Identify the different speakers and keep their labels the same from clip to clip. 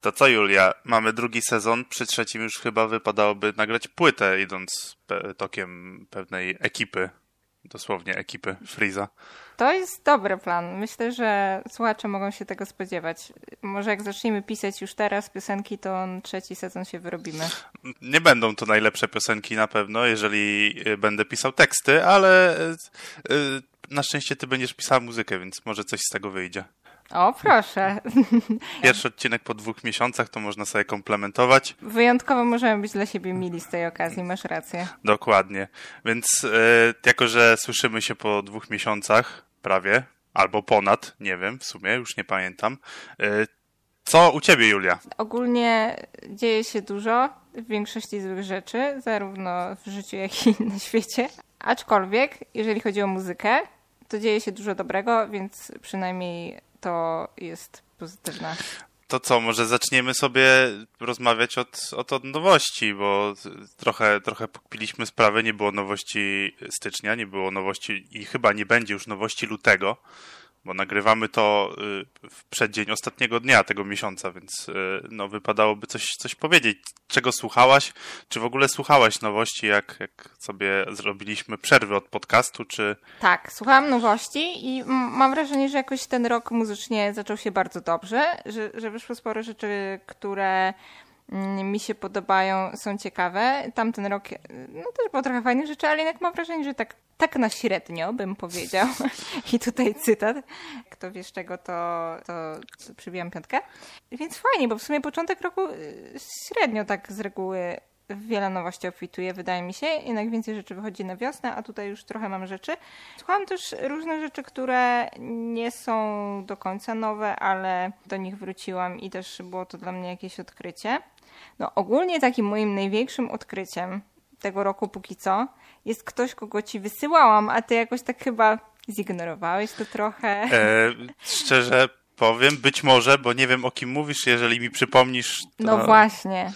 Speaker 1: To co, Julia? Mamy drugi sezon. Przy trzecim już chyba wypadałoby nagrać płytę, idąc pe tokiem pewnej ekipy. Dosłownie ekipy Freeza.
Speaker 2: To jest dobry plan. Myślę, że słuchacze mogą się tego spodziewać. Może jak zaczniemy pisać już teraz piosenki, to trzeci sezon się wyrobimy.
Speaker 1: Nie będą to najlepsze piosenki na pewno, jeżeli y, będę pisał teksty, ale y, y, na szczęście ty będziesz pisała muzykę, więc może coś z tego wyjdzie.
Speaker 2: O, proszę.
Speaker 1: Pierwszy odcinek po dwóch miesiącach, to można sobie komplementować.
Speaker 2: Wyjątkowo możemy być dla siebie mili z tej okazji, masz rację.
Speaker 1: Dokładnie. Więc e, jako, że słyszymy się po dwóch miesiącach, prawie, albo ponad, nie wiem, w sumie, już nie pamiętam. E, co u ciebie, Julia?
Speaker 2: Ogólnie dzieje się dużo, w większości złych rzeczy, zarówno w życiu, jak i na świecie. Aczkolwiek, jeżeli chodzi o muzykę, to dzieje się dużo dobrego, więc przynajmniej to jest pozytywne.
Speaker 1: To co, może zaczniemy sobie rozmawiać od, od, od nowości, bo trochę, trochę pokpiliśmy sprawę, nie było nowości stycznia, nie było nowości i chyba nie będzie już nowości lutego bo nagrywamy to y, w przeddzień ostatniego dnia tego miesiąca, więc y, no, wypadałoby coś, coś powiedzieć. Czego słuchałaś? Czy w ogóle słuchałaś nowości, jak, jak sobie zrobiliśmy przerwy od podcastu, czy...
Speaker 2: Tak, słuchałam nowości i mam wrażenie, że jakoś ten rok muzycznie zaczął się bardzo dobrze, że, że wyszło sporo rzeczy, które mi się podobają, są ciekawe. Tamten rok no, też było trochę fajnych rzeczy, ale jednak mam wrażenie, że tak, tak na średnio bym powiedział. I tutaj cytat. Kto wiesz czego, to, to, to przybijam piątkę. Więc fajnie, bo w sumie początek roku y, średnio tak z reguły wiele nowości obfituje, wydaje mi się. Jednak więcej rzeczy wychodzi na wiosnę, a tutaj już trochę mam rzeczy. Słucham też różne rzeczy, które nie są do końca nowe, ale do nich wróciłam i też było to dla mnie jakieś odkrycie. No ogólnie takim moim największym odkryciem tego roku póki co jest ktoś, kogo ci wysyłałam, a ty jakoś tak chyba zignorowałeś to trochę.
Speaker 1: E, szczerze powiem, być może, bo nie wiem o kim mówisz, jeżeli mi przypomnisz. To...
Speaker 2: No właśnie.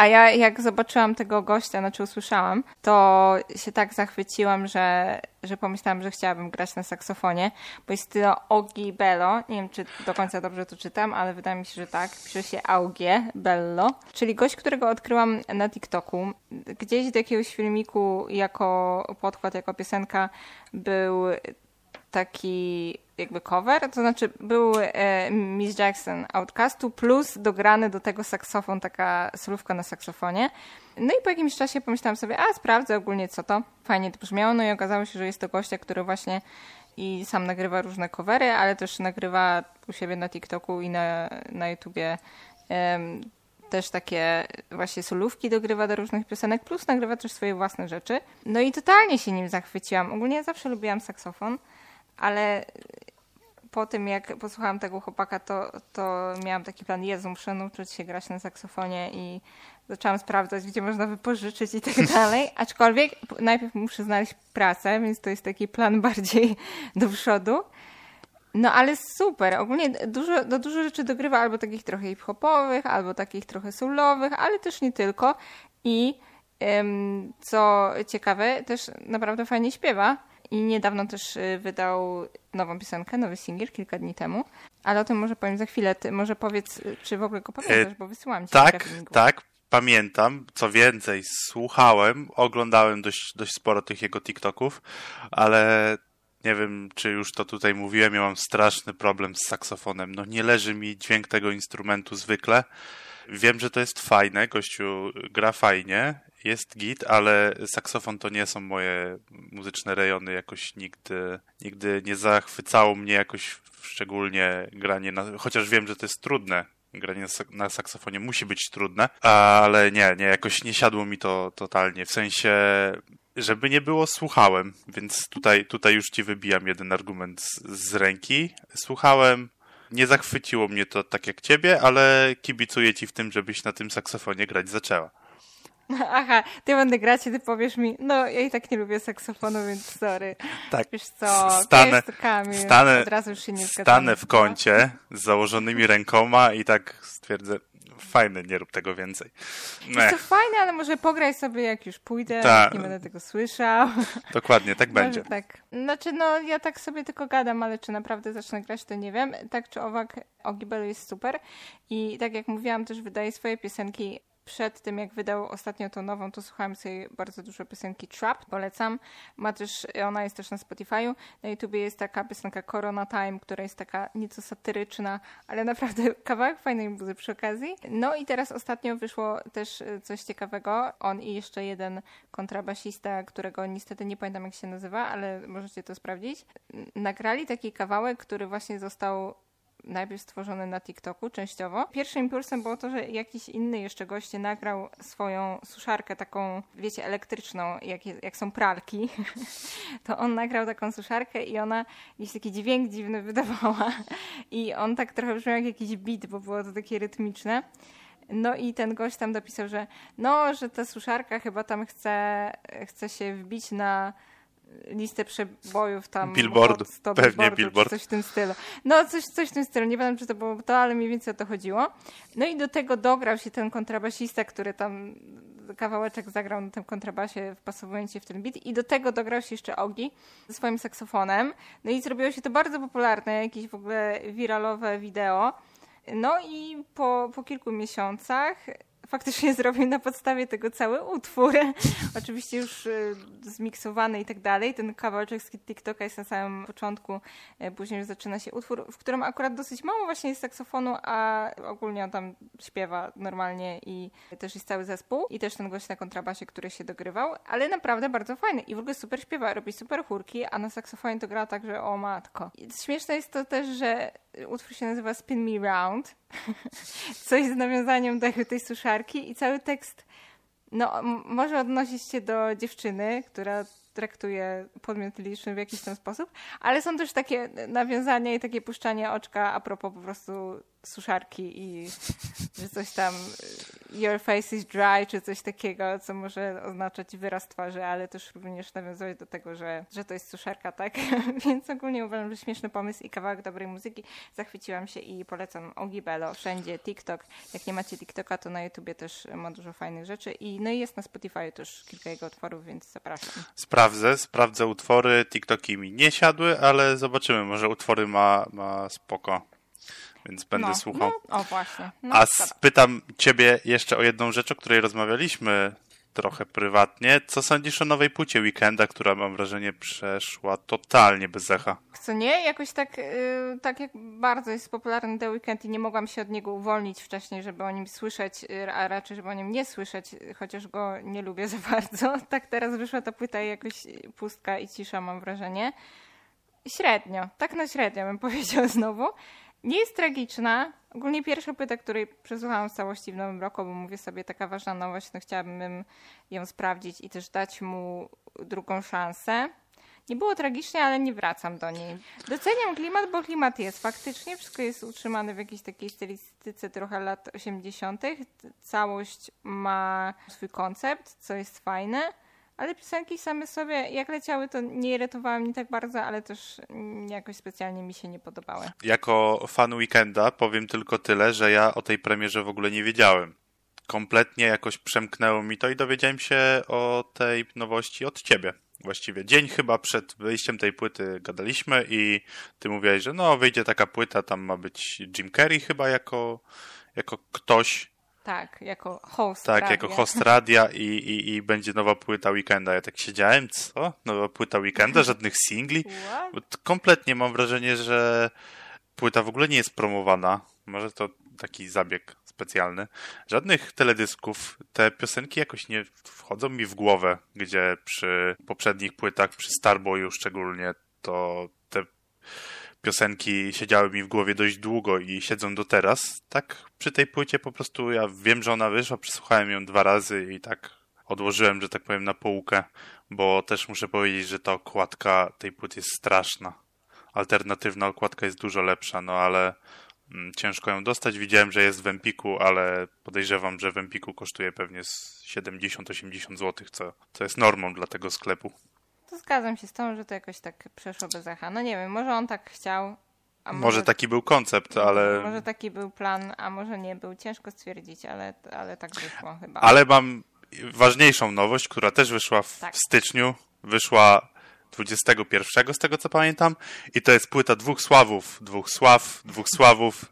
Speaker 2: A ja jak zobaczyłam tego gościa, znaczy usłyszałam, to się tak zachwyciłam, że, że pomyślałam, że chciałabym grać na saksofonie, bo jest to Ogi Bello. Nie wiem, czy do końca dobrze to czytam, ale wydaje mi się, że tak. Pisze się Augie Bello, czyli gość, którego odkryłam na TikToku. Gdzieś do jakiegoś filmiku jako podkład, jako piosenka był taki jakby cover, to znaczy był e, Miss Jackson Outcastu plus dograny do tego saksofon, taka solówka na saksofonie. No i po jakimś czasie pomyślałam sobie, a sprawdzę ogólnie co to. Fajnie to brzmiało, no i okazało się, że jest to gościa, który właśnie i sam nagrywa różne covery, ale też nagrywa u siebie na TikToku i na, na YouTubie też takie właśnie solówki dogrywa do różnych piosenek, plus nagrywa też swoje własne rzeczy. No i totalnie się nim zachwyciłam. Ogólnie ja zawsze lubiłam saksofon ale po tym, jak posłuchałam tego chłopaka, to, to miałam taki plan, Jezu, muszę nauczyć się grać na saksofonie i zaczęłam sprawdzać, gdzie można wypożyczyć i tak dalej. Aczkolwiek najpierw muszę znaleźć pracę, więc to jest taki plan bardziej do przodu. No ale super, ogólnie dużo, do dużo rzeczy dogrywa, albo takich trochę hip-hopowych, albo takich trochę soulowych, ale też nie tylko. I ym, co ciekawe, też naprawdę fajnie śpiewa. I niedawno też y, wydał nową piosenkę, nowy singiel, kilka dni temu. Ale o tym może powiem za chwilę. Ty może powiedz, y, czy w ogóle go pamiętasz, bo wysyłam ci
Speaker 1: Tak, tak, pamiętam. Co więcej, słuchałem, oglądałem dość, dość sporo tych jego TikToków, ale nie wiem, czy już to tutaj mówiłem, ja mam straszny problem z saksofonem. No nie leży mi dźwięk tego instrumentu zwykle. Wiem, że to jest fajne, gościu gra fajnie, jest git, ale saksofon to nie są moje muzyczne rejony, jakoś nigdy, nigdy nie zachwycało mnie jakoś szczególnie granie, na, chociaż wiem, że to jest trudne, granie na saksofonie musi być trudne, ale nie, nie, jakoś nie siadło mi to totalnie, w sensie żeby nie było, słuchałem, więc tutaj, tutaj już ci wybijam jeden argument z, z ręki. Słuchałem, nie zachwyciło mnie to tak jak ciebie, ale kibicuję ci w tym, żebyś na tym saksofonie grać zaczęła.
Speaker 2: Aha, ty będę grać i ty powiesz mi, no ja i tak nie lubię saksofonu, więc sorry.
Speaker 1: Tak.
Speaker 2: Wiesz co,
Speaker 1: stanę,
Speaker 2: Kamil,
Speaker 1: stanę,
Speaker 2: od razu już się nie
Speaker 1: Stanę w kącie z założonymi rękoma i tak stwierdzę, fajne, nie rób tego więcej.
Speaker 2: Jest to fajne, ale może pograj sobie jak już pójdę, Ta. jak nie będę tego słyszał.
Speaker 1: Dokładnie, tak będzie.
Speaker 2: tak. Znaczy, no ja tak sobie tylko gadam, ale czy naprawdę zacznę grać, to nie wiem. Tak czy owak, Ogibelu jest super i tak jak mówiłam, też wydaje swoje piosenki przed tym, jak wydał ostatnio tą nową, to słuchałam sobie bardzo dużo piosenki Trap, polecam. Ma też, ona jest też na Spotify'u. Na YouTubie jest taka piosenka Corona Time, która jest taka nieco satyryczna, ale naprawdę kawałek fajnej muzy przy okazji. No i teraz ostatnio wyszło też e, coś ciekawego. On i jeszcze jeden kontrabasista, którego niestety nie pamiętam jak się nazywa, ale możecie to sprawdzić. Nagrali taki kawałek, który właśnie został najpierw stworzony na TikToku częściowo. Pierwszym impulsem było to, że jakiś inny jeszcze goście nagrał swoją suszarkę taką, wiecie, elektryczną, jak, jak są pralki. to on nagrał taką suszarkę i ona jakiś taki dźwięk dziwny wydawała. I on tak trochę brzmiał jak jakiś beat, bo było to takie rytmiczne. No i ten gość tam dopisał, że no, że ta suszarka chyba tam chce, chce się wbić na listę przebojów tam.
Speaker 1: Billboard, pewnie billboard.
Speaker 2: Coś w tym stylu. No, coś, coś w tym stylu. Nie wiem, czy to było to, ale mniej więcej o to chodziło. No i do tego dograł się ten kontrabasista, który tam kawałeczek zagrał na tym kontrabasie wpasowując się w ten beat i do tego dograł się jeszcze Ogi ze swoim saksofonem. No i zrobiło się to bardzo popularne, jakieś w ogóle wiralowe wideo. No i po, po kilku miesiącach faktycznie zrobił na podstawie tego cały utwór. Oczywiście już y, zmiksowany i tak dalej. Ten kawałeczek z TikToka jest na samym początku, y, później już zaczyna się utwór, w którym akurat dosyć mało właśnie jest saksofonu, a ogólnie on tam śpiewa normalnie i też jest cały zespół i też ten gość na kontrabasie, który się dogrywał, ale naprawdę bardzo fajny i w ogóle super śpiewa, robi super chórki, a na saksofonie to gra także o matko. I śmieszne jest to też, że utwór się nazywa Spin Me Round, coś z nawiązaniem do tej suszarki i cały tekst no, może odnosić się do dziewczyny, która traktuje podmiot liczny w jakiś tam sposób, ale są też takie nawiązania i takie puszczanie oczka a propos po prostu suszarki i że coś tam your face is dry, czy coś takiego, co może oznaczać wyraz twarzy, ale też również nawiązywać do tego, że, że to jest suszarka, tak? Więc ogólnie uważam, że śmieszny pomysł i kawałek dobrej muzyki. Zachwyciłam się i polecam Ogibelo, wszędzie, TikTok. Jak nie macie TikToka, to na YouTubie też ma dużo fajnych rzeczy i no i jest na Spotify też kilka jego utworów, więc zapraszam.
Speaker 1: Sprawdzę, sprawdzę utwory, TikToki mi nie siadły, ale zobaczymy, może utwory ma, ma spoko więc będę
Speaker 2: no,
Speaker 1: słuchał.
Speaker 2: No, o właśnie. No,
Speaker 1: A spytam ciebie jeszcze o jedną rzecz, o której rozmawialiśmy trochę prywatnie. Co sądzisz o nowej płycie Weekenda, która mam wrażenie przeszła totalnie bez echa?
Speaker 2: Co nie? Jakoś tak, yy, tak jak bardzo jest popularny The Weekend i nie mogłam się od niego uwolnić wcześniej, żeby o nim słyszeć, y, a raczej żeby o nim nie słyszeć, chociaż go nie lubię za bardzo. Tak teraz wyszła ta płyta i jakoś pustka i cisza mam wrażenie. Średnio, tak na średnio bym powiedział znowu. Nie jest tragiczna. Ogólnie pierwsza płyta, której przesłuchałam w całości w nowym roku, bo mówię sobie, taka ważna nowość, no chciałabym ją sprawdzić i też dać mu drugą szansę. Nie było tragicznie, ale nie wracam do niej. Doceniam klimat, bo klimat jest faktycznie, wszystko jest utrzymane w jakiejś takiej stylistyce trochę lat 80. Całość ma swój koncept, co jest fajne. Ale piosenki same sobie, jak leciały, to nie irytowały mnie tak bardzo, ale też jakoś specjalnie mi się nie podobały.
Speaker 1: Jako fan Weekenda powiem tylko tyle, że ja o tej premierze w ogóle nie wiedziałem. Kompletnie jakoś przemknęło mi to i dowiedziałem się o tej nowości od ciebie. Właściwie dzień chyba przed wyjściem tej płyty gadaliśmy i ty mówiłeś, że no wyjdzie taka płyta, tam ma być Jim Carrey chyba jako, jako ktoś
Speaker 2: tak, jako host
Speaker 1: Tak,
Speaker 2: radia.
Speaker 1: jako host radia i, i, i będzie nowa płyta Weekenda. Ja tak siedziałem, co? Nowa płyta Weekenda? Żadnych singli? Kompletnie mam wrażenie, że płyta w ogóle nie jest promowana. Może to taki zabieg specjalny. Żadnych teledysków. Te piosenki jakoś nie wchodzą mi w głowę, gdzie przy poprzednich płytach, przy Starboyu szczególnie, to te piosenki siedziały mi w głowie dość długo i siedzą do teraz. Tak przy tej płycie po prostu ja wiem, że ona wyszła, przesłuchałem ją dwa razy i tak odłożyłem, że tak powiem, na półkę, bo też muszę powiedzieć, że ta okładka tej płyty jest straszna. Alternatywna okładka jest dużo lepsza, no ale mm, ciężko ją dostać. Widziałem, że jest w Empiku, ale podejrzewam, że w Empiku kosztuje pewnie 70-80 zł, co, co jest normą dla tego sklepu
Speaker 2: to zgadzam się z tą, że to jakoś tak przeszło bez echa. No nie wiem, może on tak chciał.
Speaker 1: może, może, taki był koncept, ale...
Speaker 2: Może taki był plan, a może nie był. Ciężko stwierdzić, ale, ale tak wyszło chyba.
Speaker 1: Ale mam ważniejszą nowość, która też wyszła w, tak. styczniu. Wyszła 21 z tego co pamiętam i to jest płyta dwóch sławów, dwóch sław, dwóch sławów.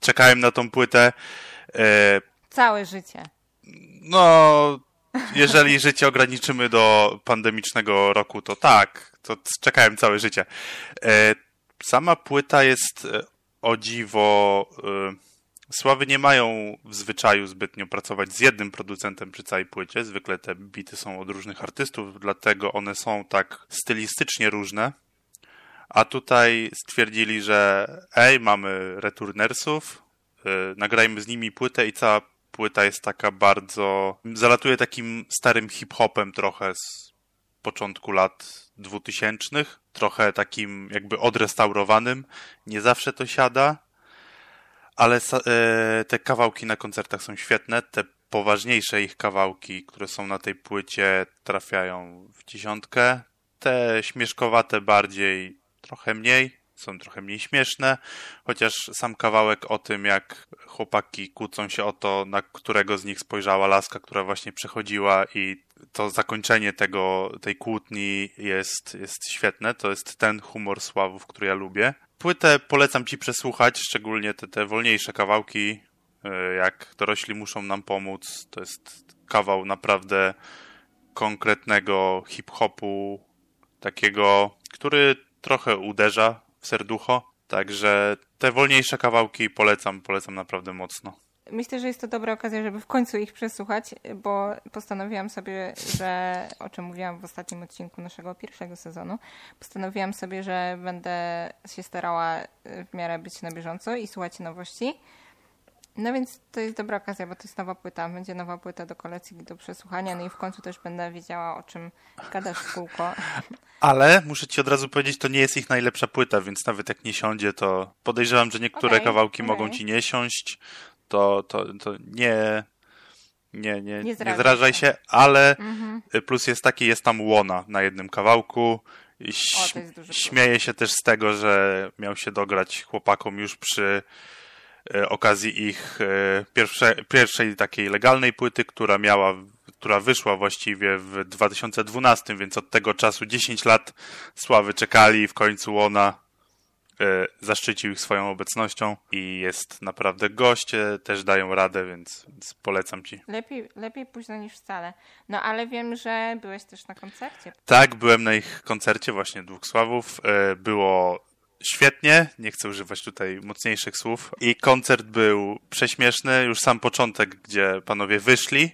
Speaker 1: Czekałem na tą płytę.
Speaker 2: E... Całe życie.
Speaker 1: No, jeżeli życie ograniczymy do pandemicznego roku, to tak, to czekałem całe życie. E, sama płyta jest e, o dziwo. E, Sławy nie mają w zwyczaju zbytnio pracować z jednym producentem przy całej płycie. Zwykle te bity są od różnych artystów, dlatego one są tak stylistycznie różne. A tutaj stwierdzili, że ej, mamy returnersów, yy, nagrajmy z nimi płytę i cała płyta jest taka bardzo... zalatuje takim starym hip-hopem trochę z początku lat dwutysięcznych, trochę takim jakby odrestaurowanym. Nie zawsze to siada, ale e, te kawałki na koncertach są świetne. Te poważniejsze ich kawałki, które są na tej płycie, trafiają w dziesiątkę. Te śmieszkowate bardziej, trochę mniej, są trochę mniej śmieszne, chociaż sam kawałek o tym, jak chłopaki kłócą się o to, na którego z nich spojrzała laska, która właśnie przechodziła i to zakończenie tego, tej kłótni jest, jest świetne. To jest ten humor Sławów, który ja lubię. Płytę polecam ci przesłuchać, szczególnie te, te wolniejsze kawałki, e, jak dorośli muszą nam pomóc. To jest kawał naprawdę konkretnego hip-hopu, takiego, który trochę uderza w serducho. Także te wolniejsze kawałki polecam, polecam naprawdę mocno.
Speaker 2: Myślę, że jest to dobra okazja, żeby w końcu ich przesłuchać, bo postanowiłam sobie, że o czym mówiłam w ostatnim odcinku naszego pierwszego sezonu, postanowiłam sobie, że będę się starała w miarę być na bieżąco i słuchać nowości. No więc to jest dobra okazja, bo to jest nowa płyta. Będzie nowa płyta do kolekcji, do przesłuchania, no i w końcu też będę wiedziała, o czym gadasz w kółko.
Speaker 1: Ale muszę ci od razu powiedzieć, to nie jest ich najlepsza płyta, więc nawet jak nie siądzie, to podejrzewam, że niektóre okay, kawałki okay. mogą ci nie siąść to, to, to nie, nie, nie, nie, zrażaj, nie zrażaj się. ale mhm. plus jest taki, jest tam łona na jednym kawałku. Ś- o, śmieje się też z tego, że miał się dograć chłopakom już przy okazji ich e, pierwsze, pierwszej takiej legalnej płyty, która miała, która wyszła właściwie w 2012, więc od tego czasu 10 lat sławy czekali i w końcu łona E, zaszczycił ich swoją obecnością i jest naprawdę goście, też dają radę, więc, więc, polecam ci.
Speaker 2: Lepiej, lepiej późno niż wcale. No ale wiem, że byłeś też na koncercie.
Speaker 1: Tak, byłem na ich koncercie właśnie Dwóch Sławów. E, było świetnie, nie chcę używać tutaj mocniejszych słów. I koncert był prześmieszny, już sam początek, gdzie panowie wyszli.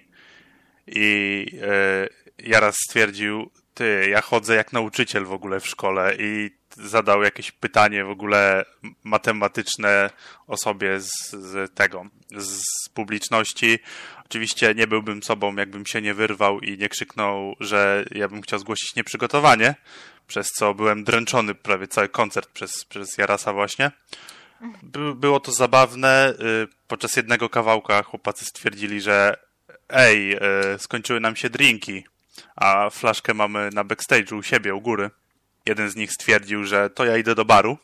Speaker 1: I e, Jaras stwierdził, ty, ja chodzę jak nauczyciel w ogóle w szkole i zadał jakieś pytanie w ogóle matematyczne osobie z, z tego, z publiczności. Oczywiście nie byłbym sobą, jakbym się nie wyrwał i nie krzyknął, że ja bym chciał zgłosić nieprzygotowanie, przez co byłem dręczony prawie cały koncert przez, przez Jarasa właśnie. By, było to zabawne. Y, podczas jednego kawałka chłopacy stwierdzili, że ej, y, skończyły nam się drinki, a flaszkę mamy na backstage'u u siebie, u góry jeden z nich stwierdził, że to ja idę do baru.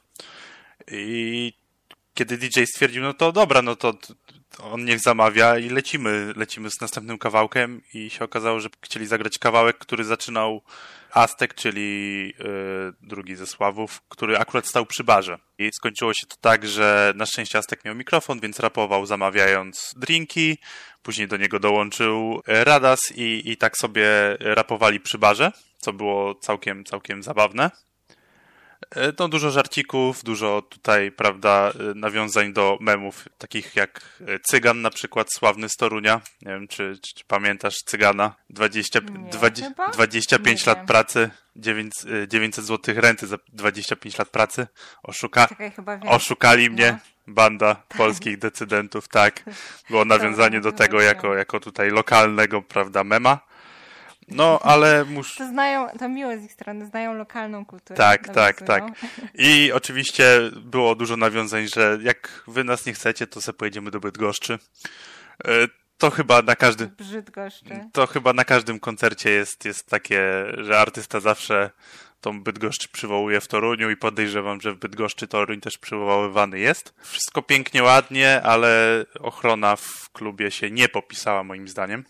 Speaker 1: I kiedy DJ stwierdził, no to dobra, no to on niech zamawia i lecimy, lecimy z następnym kawałkiem i się okazało, że chcieli zagrać kawałek, który zaczynał Aztek, czyli yy, drugi ze Sławów, który akurat stał przy barze. I skończyło się to tak, że na szczęście Aztek miał mikrofon, więc rapował zamawiając drinki, później do niego dołączył Radas i, i tak sobie rapowali przy barze co było całkiem, całkiem zabawne. E, no, dużo żarcików, dużo tutaj, prawda, e, nawiązań do memów, takich jak e, Cygan na przykład, sławny z Torunia. Nie wiem, czy, czy, czy pamiętasz Cygana? 20, Nie, 20 25 Nie lat wiem. pracy, 900, 900 zł renty za 25 lat pracy. Oszuka... Czekaj, oszukali mnie. No. Banda tak. polskich decydentów, tak. Było nawiązanie do tego jako, jako tutaj lokalnego, prawda, mema. No, ale muszę...
Speaker 2: To znają, to miło z ich strony, znają lokalną kulturę.
Speaker 1: Tak, tak, tak. I oczywiście było dużo nawiązań, że jak wy nas nie chcecie, to sobie pojedziemy do Bydgoszczy. E, to chyba na każdym...
Speaker 2: Brzydgoszczy.
Speaker 1: To chyba na każdym koncercie jest, jest takie, że artysta zawsze tą Bydgoszcz przywołuje w Toruniu i podejrzewam, że w Bydgoszczy Toruń też przywoływany jest. Wszystko pięknie, ładnie, ale ochrona w klubie się nie popisała moim zdaniem.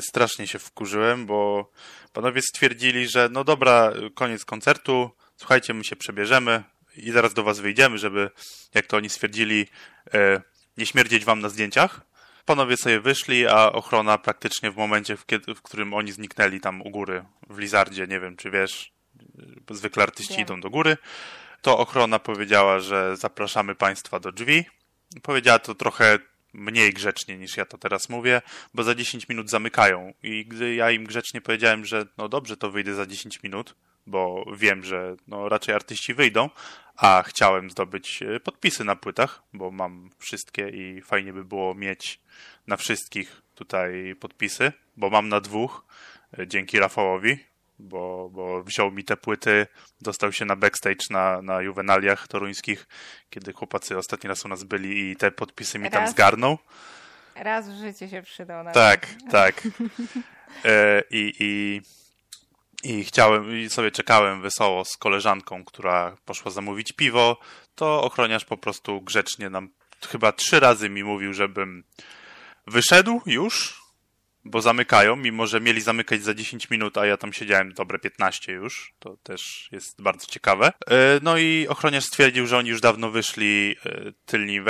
Speaker 1: Strasznie się wkurzyłem, bo panowie stwierdzili, że no dobra, koniec koncertu, słuchajcie, my się przebierzemy i zaraz do was wyjdziemy, żeby, jak to oni stwierdzili, e, nie śmierdzieć wam na zdjęciach. Panowie sobie wyszli, a ochrona praktycznie w momencie, w, kiedy, w którym oni zniknęli tam u góry, w Lizardzie, nie wiem czy wiesz, zwykle artyści idą do góry, to ochrona powiedziała, że zapraszamy państwa do drzwi. Powiedziała to trochę mniej grzecznie niż ja to teraz mówię, bo za 10 minut zamykają. I gdy ja im grzecznie powiedziałem, że no dobrze, to wyjdę za 10 minut, bo wiem, że no raczej artyści wyjdą, a chciałem zdobyć e, podpisy na płytach, bo mam wszystkie i fajnie by było mieć na wszystkich tutaj podpisy, bo mam na dwóch, e, dzięki Rafałowi, bo, bo wziął mi te płyty, dostał się na backstage na, na juwenaliach toruńskich, kiedy chłopacy ostatni raz u nas byli i te podpisy mi raz, tam zgarnął.
Speaker 2: Raz w życiu się przydał. Na
Speaker 1: tak, tak. E, I, i, I chciałem, i sobie czekałem wesoło z koleżanką, która poszła zamówić piwo, to ochroniarz po prostu grzecznie nam chyba trzy razy mi mówił, żebym wyszedł już, bo zamykają, mimo że mieli zamykać za 10 minut, a ja tam siedziałem dobre 15 już. To też jest bardzo ciekawe. E, no i ochroniarz stwierdził, że oni już dawno wyszli e, tylnym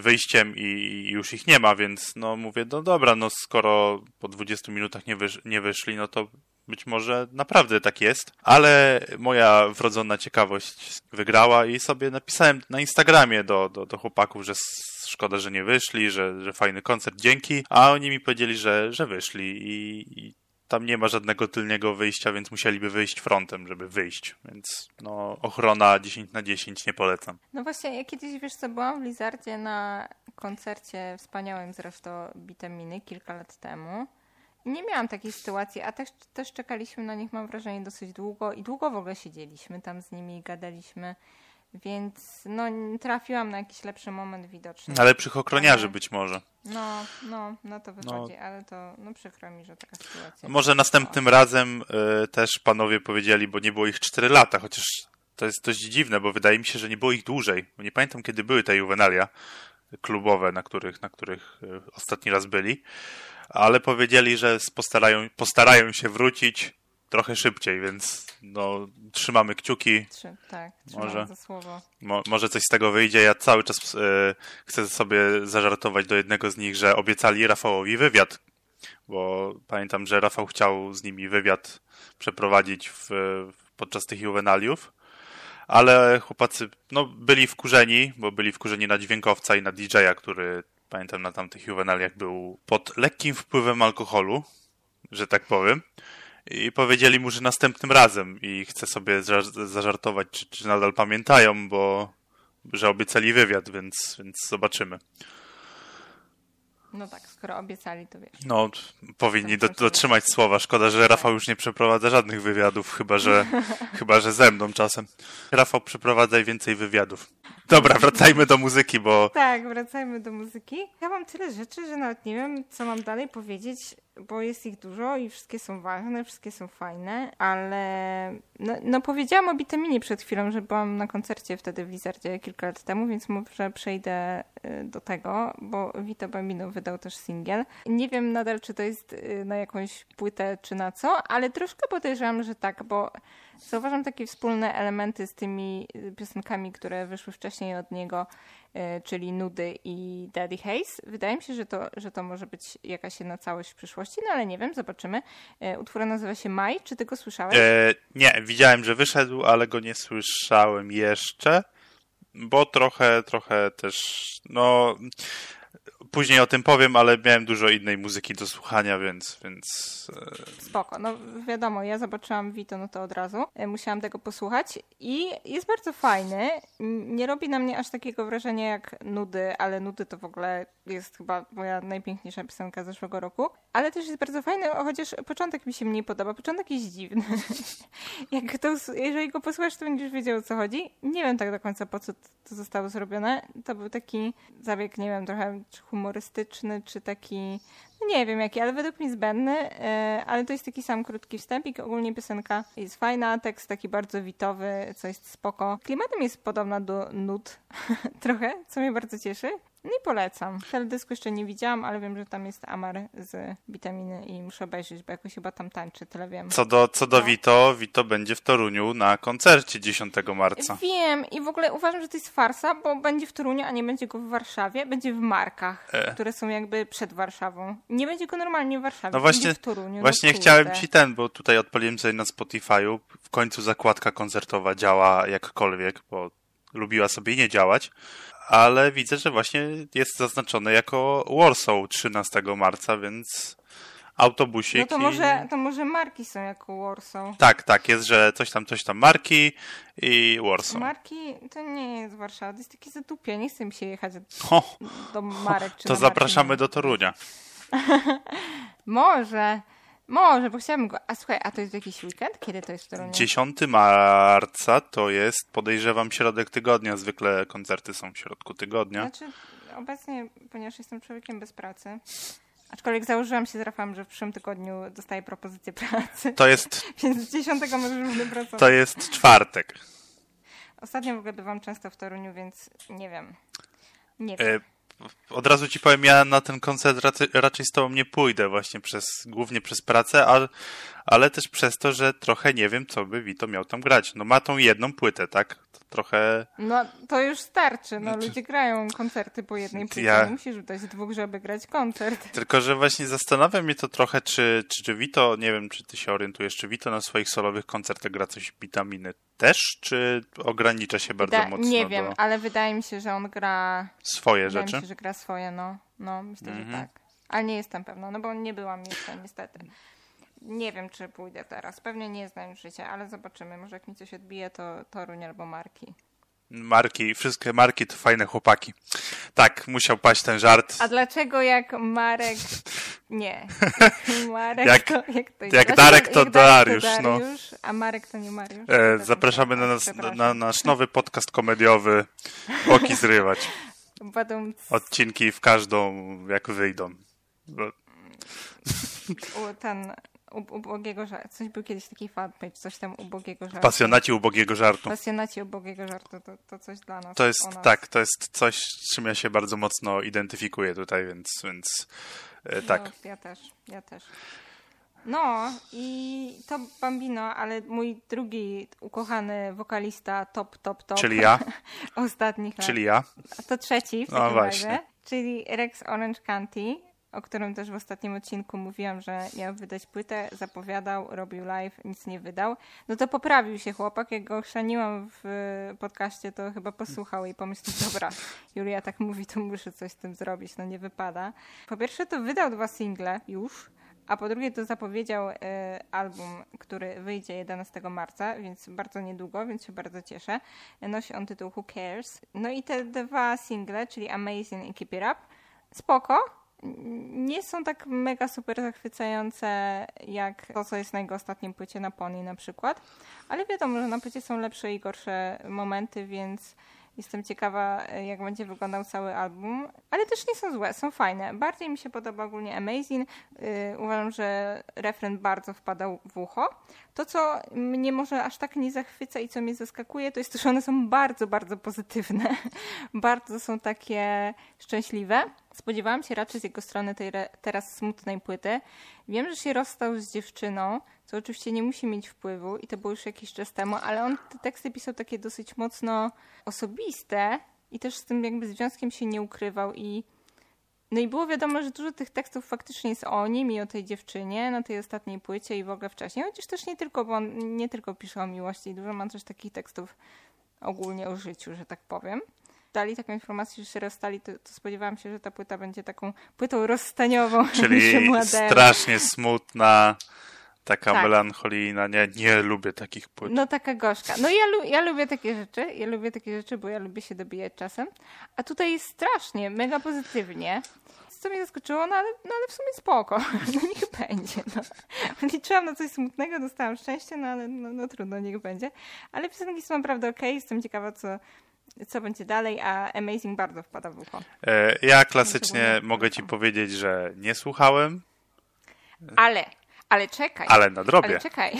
Speaker 1: wyjściem i już ich nie ma, więc no mówię, no dobra, no skoro po 20 minutach nie, wysz nie wyszli, no to być może naprawdę tak jest, ale moja wrodzona ciekawość wygrała i sobie napisałem na Instagramie do, do, do chłopaków, że szkoda, że nie wyszli, że, że fajny koncert, dzięki, a oni mi powiedzieli, że, że wyszli i, i tam nie ma żadnego tylnego wyjścia, więc musieliby wyjść frontem, żeby wyjść. Więc no, ochrona 10 na 10 nie polecam.
Speaker 2: No właśnie, ja kiedyś, wiesz co, byłam w Lizardzie na koncercie wspaniałym zresztą Bitaminy kilka lat temu. Nie miałam takiej sytuacji, a też, też czekaliśmy na nich, mam wrażenie, dosyć długo i długo w ogóle siedzieliśmy tam z nimi i gadaliśmy. Więc no, trafiłam na jakiś lepszy moment widoczny.
Speaker 1: Ale przy ochroniarzy ale... być może.
Speaker 2: No, no, no to wychodzi, no. ale to no przykro mi, że taka sytuacja.
Speaker 1: Może następnym no. razem y, też panowie powiedzieli, bo nie było ich 4 lata, chociaż to jest dość dziwne, bo wydaje mi się, że nie było ich dłużej. Bo nie pamiętam, kiedy były te juwenalia klubowe, na których, na których y, ostatni raz byli. Ale powiedzieli, że postarają, postarają się wrócić trochę szybciej, więc no, trzymamy kciuki.
Speaker 2: Trzy, tak, może.
Speaker 1: Mo, może coś z tego wyjdzie. Ja cały czas e, chcę sobie zażartować do jednego z nich, że obiecali Rafałowi wywiad, bo pamiętam, że Rafał chciał z nimi wywiad przeprowadzić w, podczas tych juwenaliów, ale chłopacy no, byli wkurzeni, bo byli wkurzeni na dźwiękowca i na DJ-a, który pamiętam na tamtych juwenaliach był pod lekkim wpływem alkoholu, że tak powiem i powiedzieli mu, że następnym razem i chcę sobie zażartować, czy, czy nadal pamiętają, bo że obiecali wywiad, więc, więc zobaczymy.
Speaker 2: No tak, skoro obiecali, to wiesz.
Speaker 1: No, powinni do, dotrzymać słowa. Szkoda, że Rafał już nie przeprowadza żadnych wywiadów, chyba że, chyba, że ze mną czasem. Rafał, przeprowadzaj więcej wywiadów. Dobra, wracajmy do muzyki, bo...
Speaker 2: Tak, wracajmy do muzyki. Ja mam tyle rzeczy, że nawet nie wiem, co mam dalej powiedzieć bo jest ich dużo i wszystkie są ważne, wszystkie są fajne, ale no, no powiedziałam o Bitaminie przed chwilą, że byłam na koncercie wtedy w Lizardzie kilka lat temu, więc może przejdę y, do tego, bo Vito Bambino wydał też singiel. Nie wiem nadal, czy to jest y, na jakąś płytę, czy na co, ale troszkę podejrzewam, że tak, bo zauważam takie wspólne elementy z tymi y, piosenkami, które wyszły wcześniej od niego, czyli Nudy i Daddy Haze. Wydaje mi się, że to, że to może być jakaś jedna całość w przyszłości, no ale nie wiem, zobaczymy. E, utwór nazywa się Maj, czy ty go słyszałeś? E,
Speaker 1: nie, widziałem, że wyszedł, ale go nie słyszałem jeszcze, bo trochę, trochę też, no później o tym powiem, ale miałem dużo innej muzyki do słuchania, więc... więc
Speaker 2: e, Spoko. No wiadomo, ja zobaczyłam Vito, no to od razu. E, musiałam tego posłuchać i jest bardzo fajny. Nie robi na mnie aż takiego wrażenia jak Nudy, ale Nudy to w ogóle jest chyba moja najpiękniejsza piosenka zeszłego roku. Ale też jest bardzo fajny, chociaż początek mi się mniej podoba. Początek jest dziwny. jak to, jeżeli go posłuchasz, to będziesz wiedział o co chodzi. Nie wiem tak do końca po co to zostało zrobione. To był taki zabieg, nie wiem, trochę humorystyczny, czy taki, nie wiem jaki, ale według mnie zbędny, e, ale to jest taki sam krótki wstępik. Ogólnie piosenka jest fajna, tekst taki bardzo witowy, co jest spoko. Klimatem jest podobna do nut trochę, co mnie bardzo cieszy. No i polecam. Teledysku jeszcze nie widziałam, ale wiem, że tam jest Amar z witaminy i muszę obejrzeć, bo jakoś chyba tam tańczy, tyle wiem.
Speaker 1: Co do, co do
Speaker 2: No.
Speaker 1: Vito, Vito będzie w Toruniu na koncercie 10 marca.
Speaker 2: Wiem i w ogóle uważam, że to jest farsa, bo będzie w Toruniu, a nie będzie go w Warszawie. Będzie w Markach,
Speaker 1: E.
Speaker 2: które są jakby przed Warszawą. Nie będzie go normalnie w Warszawie.
Speaker 1: No właśnie,
Speaker 2: Toruniu.
Speaker 1: właśnie
Speaker 2: no
Speaker 1: chciałem ci ten, bo tutaj odpaliłem sobie na Spotify'u. W końcu zakładka koncertowa działa jakkolwiek, bo lubiła sobie nie działać. Ale widzę, że właśnie jest zaznaczone jako Warsaw 13 marca, więc autobusik.
Speaker 2: No to
Speaker 1: i-
Speaker 2: może, to może marki są jako Warsaw.
Speaker 1: Tak, tak, jest, że coś tam, coś tam marki i Warsaw.
Speaker 2: Marki to nie jest Warszawa, to jest takie zatupie. Nie chce mi się jechać
Speaker 1: O,
Speaker 2: do Marek czy
Speaker 1: to zapraszamy
Speaker 2: Marki.
Speaker 1: do Torunia.
Speaker 2: Może, może, bo chciałabym go... A słuchaj, a to jest jakiś weekend? Kiedy to jest w Toruniu?
Speaker 1: 10 marca to jest, podejrzewam, środek tygodnia. Zwykle koncerty są w środku tygodnia.
Speaker 2: Znaczy, obecnie, ponieważ jestem człowiekiem bez pracy, aczkolwiek założyłam się z Rafałem, że w przyszłym tygodniu dostaję propozycję pracy,
Speaker 1: To jest,
Speaker 2: więc 10 możesz będę pracować.
Speaker 1: to jest czwartek.
Speaker 2: Ostatnio w ogóle bywam często w Toruniu, więc nie wiem. Nie wiem.
Speaker 1: E, Od razu ci powiem, ja na ten koncert raczej, raczej z tobą nie pójdę właśnie przez, głównie przez pracę, ale, ale też przez to, że trochę nie wiem, co by Vito miał tam grać. No ma tą jedną płytę, tak? To trochę...
Speaker 2: No to już starczy, no ludzie grają koncerty po jednej płycie,
Speaker 1: Ja-
Speaker 2: nie musisz dać dwóch, żeby grać koncert.
Speaker 1: Tylko, że właśnie zastanawia mnie to trochę, czy, czy, czy Vito, nie wiem, czy ty się orientujesz, czy Vito na swoich solowych koncertach gra coś witaminy też, czy ogranicza się bardzo
Speaker 2: Da-
Speaker 1: mocno
Speaker 2: nie wiem,
Speaker 1: do
Speaker 2: ale wydaje mi się, że on gra
Speaker 1: swoje
Speaker 2: Wydaje mi
Speaker 1: rzeczy?
Speaker 2: się, że gra swoje, no. No, myślę,
Speaker 1: Mhm.
Speaker 2: że tak. Ale nie jestem pewna, no bo nie byłam jeszcze niestety. Nie wiem, czy pójdę teraz. Pewnie nie znam życia, ale zobaczymy. Może jak mi coś odbije, to Toruń albo Marki.
Speaker 1: Marki, wszystkie marki to fajne chłopaki. Tak, musiał paść ten żart.
Speaker 2: A dlaczego jak Marek... Nie. Jak Marek
Speaker 1: Jak-
Speaker 2: to... Jak, to
Speaker 1: jak Darek, to Dariusz, no.
Speaker 2: Dariusz, A Marek to nie Mariusz.
Speaker 1: E, zapraszamy na, nas, na, na nasz nowy podcast komediowy Boki zrywać. Odcinki w każdą, jak wyjdą. No,
Speaker 2: ten... Ubogiego żartu. Coś był kiedyś taki fanpage, coś tam ubogiego żartu.
Speaker 1: Pasjonaci ubogiego żartu.
Speaker 2: Pasjonaci ubogiego żartu, to, to coś dla nas.
Speaker 1: To jest,
Speaker 2: nas.
Speaker 1: tak, to jest coś, z czym ja się bardzo mocno identyfikuję tutaj, więc, więc e, tak.
Speaker 2: No, ja też, ja też. No i to Bambino, ale mój drugi ukochany wokalista top, top, top.
Speaker 1: Czyli ja,
Speaker 2: Ostatnich lat.
Speaker 1: czyli ja.
Speaker 2: A to trzeci w
Speaker 1: No
Speaker 2: takim razie, czyli Rex Orange County, o którym też w ostatnim odcinku mówiłam, że miał wydać płytę, zapowiadał, robił live, nic nie wydał. No to poprawił się chłopak, jak go chrzaniłam w podcaście, to chyba posłuchał i pomyślał, dobra, Julia tak mówi, to muszę coś z tym zrobić, no nie wypada. Po pierwsze to wydał dwa single już, a po drugie to zapowiedział e, album, który wyjdzie 11 marca, więc bardzo niedługo, więc się bardzo cieszę. Nosi on tytuł Who Cares. No i te dwa single, czyli Amazing i Keep It Up, spoko. Nie są tak mega super zachwycające jak to, co jest na jego ostatnim płycie na Pony na przykład. Ale wiadomo, że na płycie są lepsze i gorsze momenty, więc Jestem ciekawa, jak będzie wyglądał cały album, ale też nie są złe, są fajne. Bardziej mi się podoba ogólnie Amazing. Yy, uważam, że refren bardzo wpadał w ucho. To, co mnie może aż tak nie zachwyca i co mnie zaskakuje, to jest to, że one są bardzo, bardzo pozytywne. bardzo są takie szczęśliwe. Spodziewałam się raczej z jego strony tej teraz smutnej płyty. Wiem, że się rozstał z dziewczyną, co oczywiście nie musi mieć wpływu i to było już jakiś czas temu, ale on te teksty pisał takie dosyć mocno osobiste i też z tym jakby związkiem się nie ukrywał i no i było wiadomo, że dużo tych tekstów faktycznie jest o nim i o tej dziewczynie na tej ostatniej płycie i w ogóle wcześniej, chociaż też nie tylko, bo on nie tylko pisze o miłości, dużo ma też takich tekstów ogólnie o życiu, że tak powiem. Dali taką informację, że się rozstali, to, to spodziewałam się, że ta płyta będzie taką płytą rozstaniową.
Speaker 1: Czyli strasznie smutna, taka
Speaker 2: Tak.
Speaker 1: melancholijna. Nie, nie lubię takich płyt.
Speaker 2: No taka gorzka. No ja, lu- ja lubię takie rzeczy, ja lubię takie rzeczy, bo ja lubię się dobijać czasem. A tutaj jest strasznie, mega pozytywnie. Co mnie zaskoczyło, no ale, no ale w sumie spoko. No niech będzie. No. Liczyłam na coś smutnego, dostałam szczęście, no ale no, no trudno, niech będzie. Ale piosenki są naprawdę okej, jestem ciekawa, co, co będzie dalej, a Amazing bardzo wpada w ucho.
Speaker 1: E, ja klasycznie mogę ci powiedzieć, że nie słuchałem.
Speaker 2: Ale, ale czekaj.
Speaker 1: Ale nadrobię.
Speaker 2: Ale czekaj.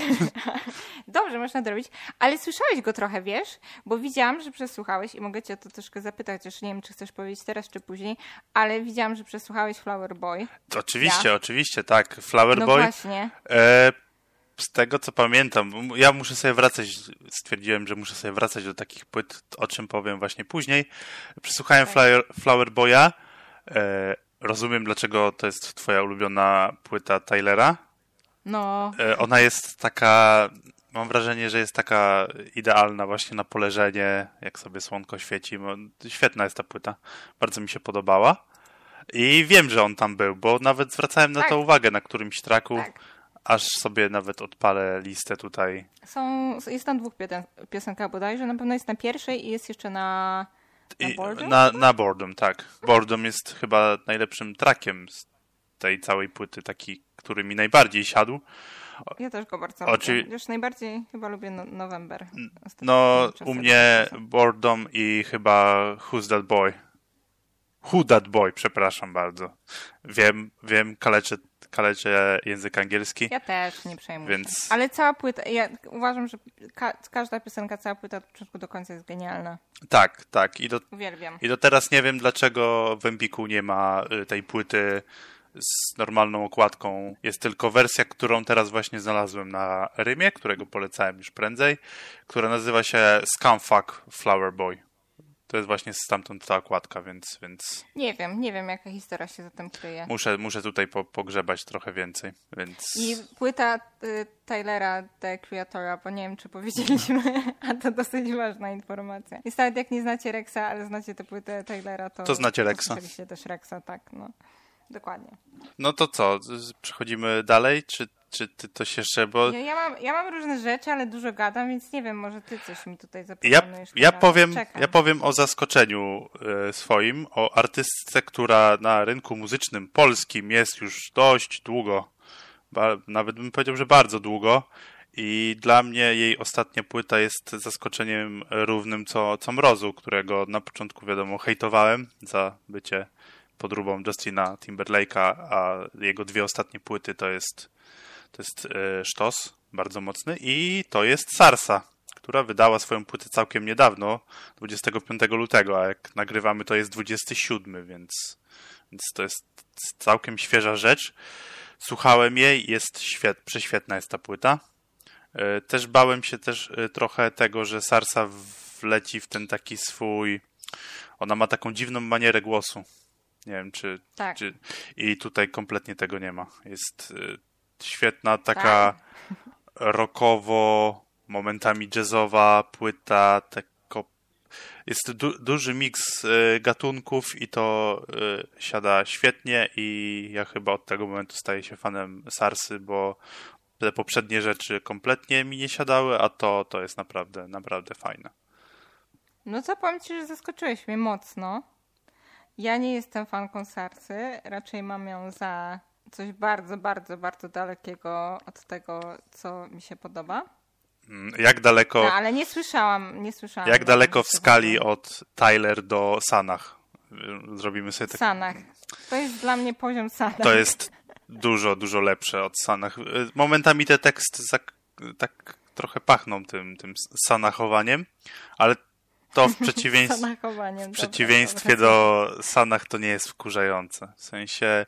Speaker 2: Dobrze, można nadrobić. Ale słyszałeś go trochę, wiesz? Bo widziałam, że przesłuchałeś i mogę cię o to troszkę zapytać, chociaż nie wiem, czy chcesz powiedzieć teraz, czy później, ale widziałam, że przesłuchałeś Flower Boy.
Speaker 1: To oczywiście, ja. oczywiście, tak. Flower
Speaker 2: no
Speaker 1: Boy.
Speaker 2: właśnie.
Speaker 1: E, z tego co pamiętam, ja muszę sobie wracać, stwierdziłem, że muszę sobie wracać do takich płyt, o czym powiem właśnie później. Przesłuchałem tak. Flower, Flower Boya. E, rozumiem, dlaczego to jest twoja ulubiona płyta Tylera.
Speaker 2: No.
Speaker 1: E, ona jest taka, mam wrażenie, że jest taka idealna właśnie na poleżenie, jak sobie słonko świeci. Świetna jest ta płyta. Bardzo mi się podobała. I wiem, że on tam był, bo nawet zwracałem na tak. to uwagę na którymś traku. Tak aż sobie nawet odpalę listę tutaj.
Speaker 2: Są, jest tam dwóch piosenkach bodajże, na pewno jest na pierwszej i jest jeszcze na, na Boredom?
Speaker 1: Na, na Boredom, tak. Boredom jest chyba najlepszym trackiem z tej całej płyty, taki, który mi najbardziej siadł.
Speaker 2: Ja też go bardzo Oczy... lubię. Już najbardziej chyba lubię no November.
Speaker 1: No, u mnie Boredom i chyba Who's That Boy. Who That Boy, przepraszam bardzo. Wiem, wiem, kaleczę kaleczę język angielski.
Speaker 2: Ja też, nie przejmuję więc... się. Ale cała płyta, ja uważam, że ka każda piosenka, cała płyta od początku do końca jest genialna.
Speaker 1: Tak, tak. I do,
Speaker 2: Uwielbiam.
Speaker 1: I do teraz nie wiem, dlaczego w Empiku nie ma y, tej płyty z normalną okładką. Jest tylko wersja, którą teraz właśnie znalazłem na Rymie, którego polecałem już prędzej, która nazywa się Scumfuck Flower Boy. To jest właśnie stamtąd ta okładka, więc, więc...
Speaker 2: Nie wiem, nie wiem jaka historia się za tym kryje.
Speaker 1: Muszę, muszę tutaj po, pogrzebać trochę więcej, więc...
Speaker 2: I płyta y, Tylera, The Creatora, bo nie wiem czy powiedzieliśmy, a to dosyć ważna informacja. I nawet jak nie znacie Rexa, ale znacie tę płytę Tylera, to...
Speaker 1: To znacie Rexa.
Speaker 2: Słyszeliście też Rexa, tak, no. Dokładnie.
Speaker 1: No to co, przechodzimy dalej, czy czy ty coś jeszcze, bo...
Speaker 2: Ja, ja, mam, ja mam różne rzeczy, ale dużo gadam, więc nie wiem, może ty coś mi tutaj zaproponujesz.
Speaker 1: Ja, ja, powiem, ja powiem o zaskoczeniu e, swoim, o artystce, która na rynku muzycznym polskim jest już dość długo, ba, nawet bym powiedział, że bardzo długo i dla mnie jej ostatnia płyta jest zaskoczeniem równym co, co Mrozu, którego na początku wiadomo hejtowałem za bycie podróbą Justina Timberlake'a, a jego dwie ostatnie płyty to jest to jest e, sztos, bardzo mocny. I to jest Sarsa, która wydała swoją płytę całkiem niedawno, 25 lutego, a jak nagrywamy to jest 27, więc, więc to jest całkiem świeża rzecz. Słuchałem jej, jest świet, prześwietna jest ta płyta. E, też bałem się też e, trochę tego, że Sarsa wleci w ten taki swój... Ona ma taką dziwną manierę głosu. Nie wiem, czy,
Speaker 2: tak.
Speaker 1: czy... I tutaj kompletnie tego nie ma. Jest świetna, taka tak. rockowo, momentami jazzowa płyta, tako, jest du duży miks y, gatunków i to y, siada świetnie i ja chyba od tego momentu staję się fanem Sarsy, bo te poprzednie rzeczy kompletnie mi nie siadały, a to, to jest naprawdę, naprawdę fajne.
Speaker 2: No co powiem Ci, że zaskoczyłeś mnie mocno. Ja nie jestem fanką Sarsy, raczej mam ją za coś bardzo, bardzo, bardzo dalekiego od tego, co mi się podoba.
Speaker 1: Mm, jak daleko.
Speaker 2: No, ale nie słyszałam, nie słyszałam.
Speaker 1: Jak daleko w skali od Tyler do Sanach? Zrobimy sobie tak.
Speaker 2: Sanach. To jest dla mnie poziom Sanach.
Speaker 1: To jest dużo, dużo lepsze od Sanach. Momentami te teksty tak trochę pachną tym, tym Sanachowaniem, ale to w, przeciwieństw... w przeciwieństwie dobra, do Sanach to nie jest wkurzające. W sensie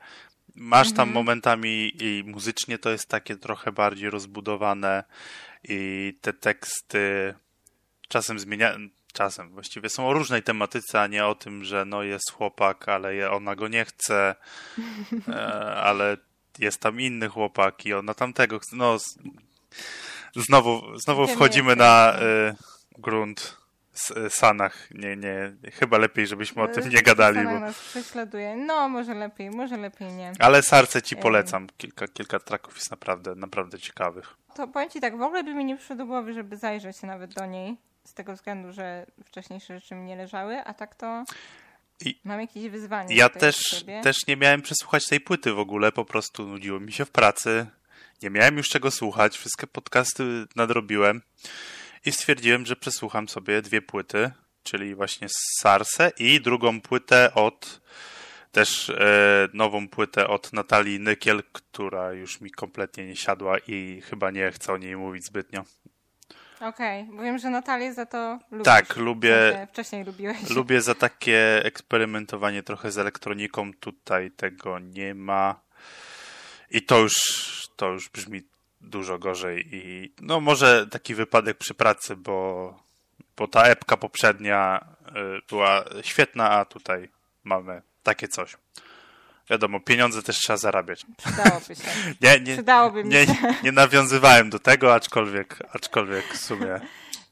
Speaker 1: Masz tam mhm. momentami i muzycznie to jest takie trochę bardziej rozbudowane i te teksty czasem zmieniają, czasem właściwie są o różnej tematyce, a nie o tym, że no jest chłopak, ale ona go nie chce, e, ale jest tam inny chłopak i ona tamtego chce. No, znowu, znowu wchodzimy na y, grunt Sanach. Nie, nie, chyba lepiej, żebyśmy o tym nie gadali. Sanach
Speaker 2: bo... nas prześladuje. No, może lepiej, może lepiej nie.
Speaker 1: Ale Sarce ci polecam. Kilka, kilka traków jest naprawdę, naprawdę ciekawych.
Speaker 2: To powiem ci tak, w ogóle by mi nie przyszło do głowy, żeby zajrzeć nawet do niej. Z tego względu, że wcześniejsze rzeczy mi nie leżały, a tak to I mam jakieś wyzwanie.
Speaker 1: Ja też, też nie miałem przesłuchać tej płyty w ogóle, po prostu nudziło mi się w pracy. Nie miałem już czego słuchać, wszystkie podcasty nadrobiłem. I stwierdziłem, że przesłucham sobie dwie płyty czyli właśnie Sarse i drugą płytę od też e, nową płytę od Natalii Nykiel, która już mi kompletnie nie siadła i chyba nie chcę o niej mówić zbytnio.
Speaker 2: Okej, okay, bo wiem, że Natalię za to lubisz.
Speaker 1: Tak, lubię.
Speaker 2: Wcześniej lubiłeś.
Speaker 1: Lubię za takie eksperymentowanie trochę z elektroniką. Tutaj tego nie ma. I to już, to już brzmi dużo gorzej. I no może taki wypadek przy pracy, bo, bo ta epka poprzednia y, była świetna, a tutaj mamy takie coś. Wiadomo, pieniądze też trzeba zarabiać.
Speaker 2: Przydałoby się.
Speaker 1: Nie, nie,
Speaker 2: Przydałoby mi
Speaker 1: nie,
Speaker 2: się.
Speaker 1: Nie, nie nawiązywałem do tego, aczkolwiek, aczkolwiek w sumie...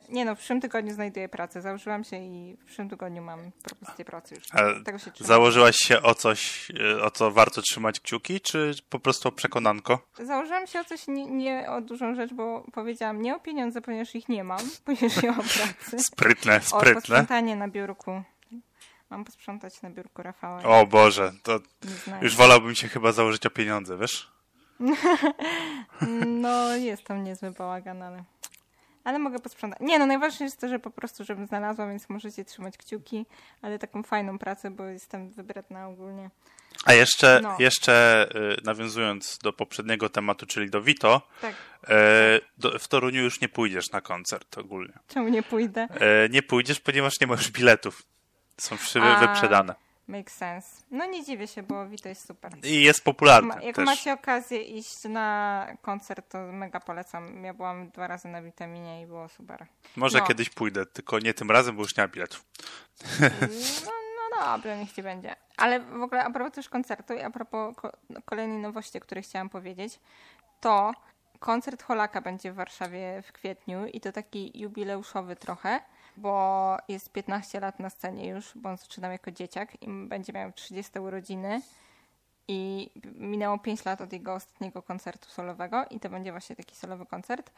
Speaker 2: Nie no, w przyszłym tygodniu znajduję pracę. Założyłam się i w przyszłym tygodniu mam propozycję pracy już.
Speaker 1: A
Speaker 2: Tego się trzymam.
Speaker 1: założyłaś się o coś, y, o co warto trzymać kciuki, czy po prostu o przekonanko?
Speaker 2: Założyłam się o coś, nie, nie o dużą rzecz, bo powiedziałam nie o pieniądze, ponieważ ich nie mam, ponieważ nie mam pracy.
Speaker 1: Sprytne,
Speaker 2: O
Speaker 1: sprytne.
Speaker 2: posprzątanie na biurku. Mam posprzątać na biurku Rafała.
Speaker 1: O Boże, to już wolałbym się chyba założyć o pieniądze, wiesz?
Speaker 2: No, jest tam niezły bałagan, ale... Ale mogę posprzątać. Nie, no najważniejsze jest to, że po prostu, żebym znalazła, więc możecie trzymać kciuki, ale taką fajną pracę, bo jestem wybredna ogólnie.
Speaker 1: A jeszcze,
Speaker 2: No.
Speaker 1: jeszcze y, nawiązując do poprzedniego tematu, czyli do Vito,
Speaker 2: Tak,
Speaker 1: y, do, w Toruniu już nie pójdziesz na koncert ogólnie.
Speaker 2: czemu nie pójdę?
Speaker 1: Y, nie pójdziesz, ponieważ nie ma już biletów. Są wyprzedane.
Speaker 2: Makes sense. No nie dziwię się, bo Vito jest super.
Speaker 1: I jest popularny
Speaker 2: Ma, jak
Speaker 1: też.
Speaker 2: macie okazję iść na koncert, to mega polecam. Ja byłam dwa razy na witaminie i było super.
Speaker 1: Może
Speaker 2: no.
Speaker 1: kiedyś pójdę, tylko nie tym razem, bo już nie ma biletów.
Speaker 2: No, no dobra, niech ci będzie. Ale w ogóle a propos też koncertu i a propos ko- no, kolejnej nowości, o której chciałam powiedzieć, to koncert Holaka będzie w Warszawie w kwietniu i to taki jubileuszowy trochę, bo jest 15 lat na scenie już, bo on zaczynał jako dzieciak i będzie miał 30 urodziny i minęło 5 lat od jego ostatniego koncertu solowego i to będzie właśnie taki solowy koncert.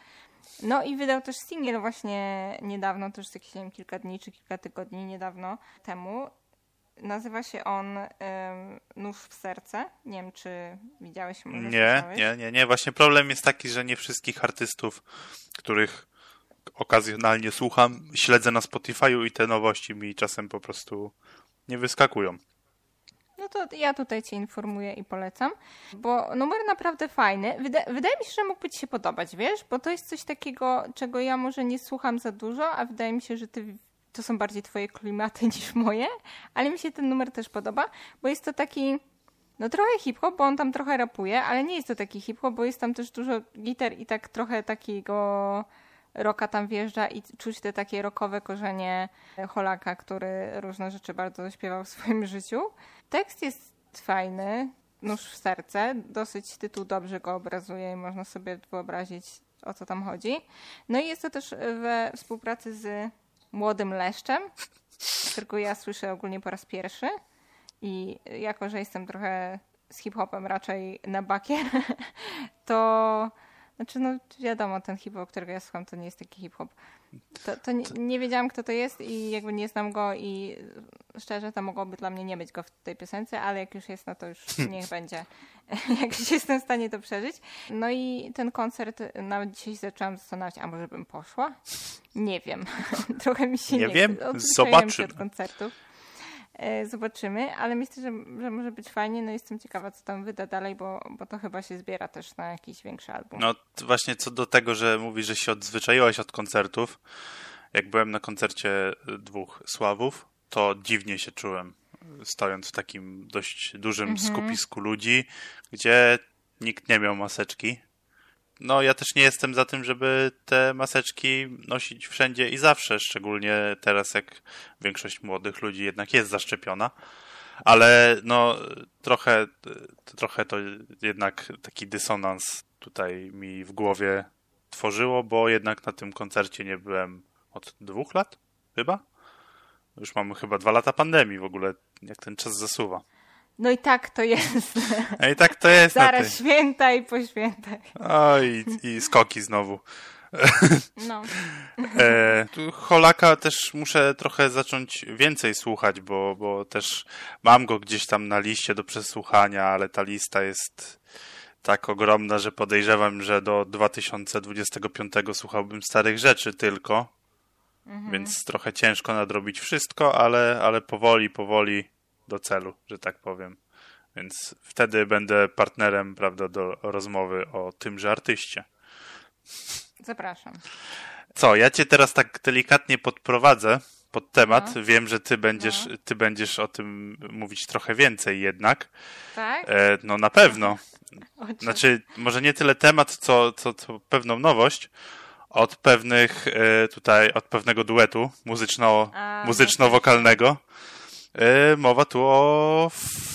Speaker 2: No i wydał też singiel właśnie niedawno, też jakieś nie wiem, kilka dni czy kilka tygodni niedawno temu. Nazywa się on Nóż w serce. Nie wiem, czy widziałeś może
Speaker 1: Nie, nie, nie, nie. Właśnie problem jest taki, że nie wszystkich artystów, których okazjonalnie słucham, śledzę na Spotify'u i te nowości mi czasem po prostu nie wyskakują.
Speaker 2: No to ja tutaj Cię informuję i polecam, bo numer naprawdę fajny. Wyda wydaje mi się, że mógłby Ci się podobać, wiesz? Bo to jest coś takiego, czego ja może nie słucham za dużo, a wydaje mi się, że Ty to są bardziej Twoje klimaty niż moje, ale mi się ten numer też podoba, bo jest to taki. No trochę hip-hop, bo on tam trochę rapuje, ale nie jest to taki hip-hop, bo jest tam też dużo gitar i tak trochę takiego rocka tam wjeżdża i czuć te takie rockowe korzenie Holaka, który różne rzeczy bardzo śpiewał w swoim życiu. Tekst jest fajny, nóż w serce, dosyć tytuł dobrze go obrazuje i można sobie wyobrazić o co tam chodzi. No i jest to też we współpracy z Młodym Leszczem, którego ja słyszę ogólnie po raz pierwszy i jako, że jestem trochę z hip-hopem raczej na bakier, to znaczy no wiadomo, ten hip-hop, którego ja słucham, to nie jest taki hip-hop. To, to nie, nie wiedziałam, kto to jest i jakby nie znam go i szczerze, to mogłoby dla mnie nie być go w tej piosence, ale jak już jest, no to już niech będzie. jak już jestem w stanie to przeżyć. No i ten koncert nawet dzisiaj się zaczęłam zastanawiać, a może bym poszła? Nie wiem. Trochę mi się
Speaker 1: Nie
Speaker 2: nie,
Speaker 1: wiem.
Speaker 2: się
Speaker 1: Zobaczymy.
Speaker 2: od koncertów. E, Zobaczymy, ale myślę, że, że może być fajnie. No jestem ciekawa, co tam wyda dalej, bo, bo to chyba się zbiera też na jakiś większy album.
Speaker 1: No właśnie co do tego, że mówisz, że się odzwyczaiłaś od koncertów, jak byłem na koncercie y, dwóch Sławów, to dziwnie się czułem, y, stojąc w takim dość dużym skupisku ludzi, gdzie nikt nie miał maseczki. No ja też nie jestem za tym, żeby te maseczki nosić wszędzie i zawsze, szczególnie teraz jak większość młodych ludzi jednak jest zaszczepiona. Ale no trochę, trochę to jednak taki dysonans tutaj mi w głowie tworzyło, bo jednak na tym koncercie nie byłem od dwóch lat, chyba? Już mamy chyba dwa lata pandemii w ogóle, jak ten czas zasuwa.
Speaker 2: No i tak to jest.
Speaker 1: A i tak to jest na
Speaker 2: Zaraz
Speaker 1: tej...
Speaker 2: święta i po świętach.
Speaker 1: Oj, i skoki znowu.
Speaker 2: No.
Speaker 1: E, tu Holaka też muszę trochę zacząć więcej słuchać, bo, bo też mam go gdzieś tam na liście do przesłuchania, ale ta lista jest tak ogromna, że podejrzewam, że do 2025 słuchałbym starych rzeczy tylko. mhm. więc trochę ciężko nadrobić wszystko, ale, ale powoli, powoli do celu, że tak powiem. Więc wtedy będę partnerem, prawda, do rozmowy o tymże artyście.
Speaker 2: Zapraszam.
Speaker 1: Co, ja cię teraz tak delikatnie podprowadzę pod temat. No. Wiem, że ty będziesz, no. ty będziesz o tym mówić trochę więcej jednak.
Speaker 2: Tak?
Speaker 1: E, no na pewno. Znaczy, może nie tyle temat, co, co, co pewną nowość od pewnych e, tutaj, od pewnego duetu muzyczno, muzyczno-wokalnego. E, mowa tu o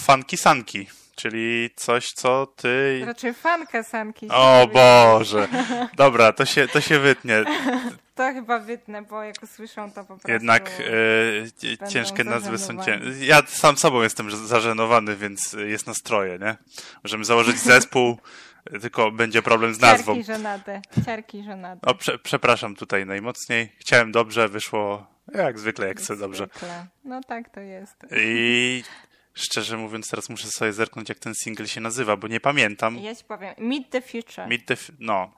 Speaker 1: Funky Sanki czyli coś, co ty...
Speaker 2: Raczej fanka sanki.
Speaker 1: O Boże! Dobra, to się, to się wytnie.
Speaker 2: To chyba wytnę, bo jak usłyszą to po prostu...
Speaker 1: Jednak e, ciężkie nazwy są ciężkie. Ja sam sobą jestem zażenowany, więc jest nastroje, nie? Możemy założyć zespół, tylko będzie problem z nazwą.
Speaker 2: Ciarki żenady. Ciarki żenady.
Speaker 1: O, prze, przepraszam tutaj najmocniej. Chciałem dobrze, wyszło jak zwykle, jak chcę dobrze.
Speaker 2: No tak to jest.
Speaker 1: I Szczerze mówiąc, teraz muszę sobie zerknąć, jak ten single się nazywa, bo nie pamiętam.
Speaker 2: Ja ci powiem. Meet the Future.
Speaker 1: Meet the, no.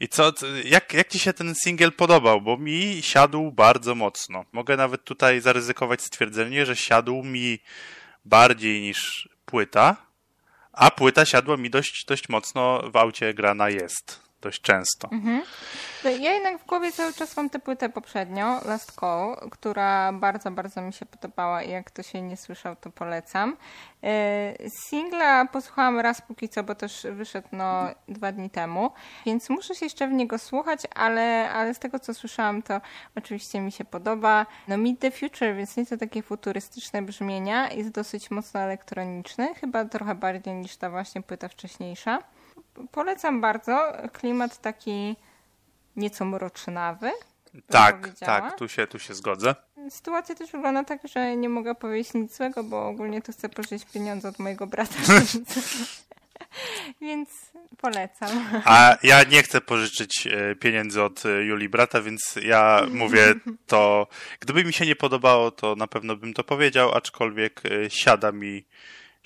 Speaker 1: I co, jak, jak ci się ten single podobał? Bo mi siadł bardzo mocno. Mogę nawet tutaj zaryzykować stwierdzenie, że siadł mi bardziej niż płyta, a płyta siadła mi dość, dość mocno w aucie grana jest dość często. Mhm.
Speaker 2: No, ja jednak w głowie cały czas mam tę płytę poprzednią, Last Call, która bardzo, bardzo mi się podobała i jak ktoś jej nie słyszał, to polecam. E, singla posłuchałam raz póki co, bo też wyszedł no, dwa dni temu, więc muszę się jeszcze w niego słuchać, ale, ale z tego co słyszałam, to oczywiście mi się podoba. No Meet the Future, więc nieco takie futurystyczne brzmienia, jest dosyć mocno elektroniczny, chyba trochę bardziej niż ta właśnie płyta wcześniejsza polecam bardzo. Klimat taki nieco mrocznawy.
Speaker 1: Tak, tak, tu się, tu się zgodzę.
Speaker 2: Sytuacja też wygląda tak, że nie mogę powiedzieć nic złego, bo ogólnie to chcę pożyczyć pieniądze od mojego brata. więc polecam.
Speaker 1: A ja nie chcę pożyczyć e, pieniędzy od e, Julii brata, więc ja mówię to. Gdyby mi się nie podobało, to na pewno bym to powiedział, aczkolwiek e, siada mi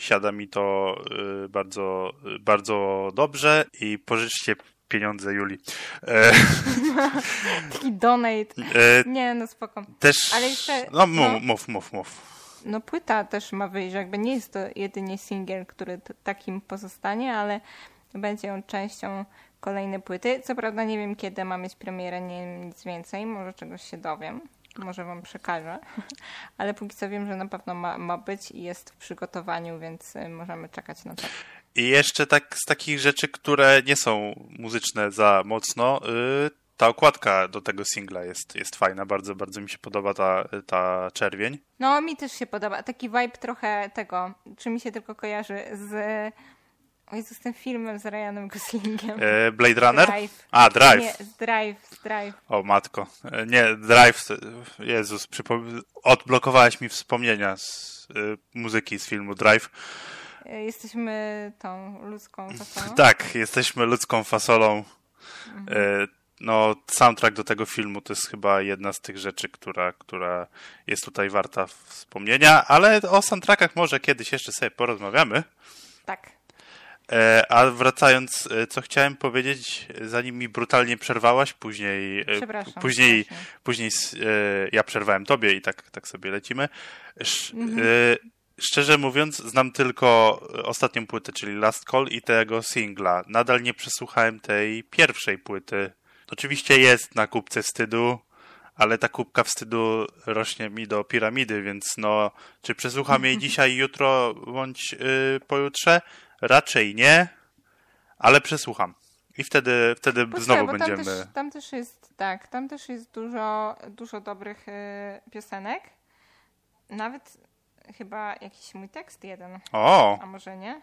Speaker 1: siada mi to y, bardzo, bardzo dobrze i pożyczcie pieniądze Juli.
Speaker 2: E, Taki donate. E, nie, no spoko.
Speaker 1: Też, Ale jeszcze, no, mów, no, mów, mów, mów.
Speaker 2: No płyta też ma wyjść, jakby nie jest to jedynie singiel, który takim pozostanie, ale będzie on częścią kolejnej płyty. Co prawda nie wiem kiedy ma mieć premierę, nie wiem nic więcej, może czegoś się dowiem może wam przekażę, ale póki co wiem, że na pewno ma, ma być i jest w przygotowaniu, więc y, możemy czekać na to.
Speaker 1: I jeszcze tak z takich rzeczy, które nie są muzyczne za mocno, yy, ta okładka do tego singla jest, jest fajna, bardzo, bardzo mi się podoba ta, ta czerwień.
Speaker 2: No, mi też się podoba. Taki vibe trochę tego, czy mi się tylko kojarzy z o Jezus, ten film z Ryanem Goslingiem.
Speaker 1: E, Blade Runner?
Speaker 2: Drive.
Speaker 1: A, Drive.
Speaker 2: Nie, Drive, Drive.
Speaker 1: O matko. E, nie, Drive, Jezus, przypom- odblokowałeś mi wspomnienia z y, muzyki z filmu Drive.
Speaker 2: Jesteśmy tą ludzką fasolą?
Speaker 1: Tak, jesteśmy ludzką fasolą. Mhm. no, soundtrack do tego filmu to jest chyba jedna z tych rzeczy, która, która jest tutaj warta wspomnienia, ale o soundtrackach może kiedyś jeszcze sobie porozmawiamy.
Speaker 2: Tak.
Speaker 1: E, a wracając, e, co chciałem powiedzieć, zanim mi brutalnie przerwałaś, później,
Speaker 2: e, Przepraszam,
Speaker 1: później, później ja przerwałem tobie i tak, tak sobie lecimy. Mhm. Szczerze mówiąc, znam tylko ostatnią płytę, czyli Last Call i tego singla. Nadal nie przesłuchałem tej pierwszej płyty. Oczywiście jest na kubce wstydu, ale ta kubka wstydu rośnie mi do piramidy, więc no, czy przesłucham jej dzisiaj, jutro bądź yy, pojutrze? Raczej nie, ale przesłucham. I wtedy, wtedy Poczekaj, znowu
Speaker 2: tam
Speaker 1: będziemy.
Speaker 2: Też, tam też jest, tak, tam też jest dużo, dużo dobrych y, piosenek. Nawet chyba jakiś mój tekst jeden.
Speaker 1: O!
Speaker 2: A może nie?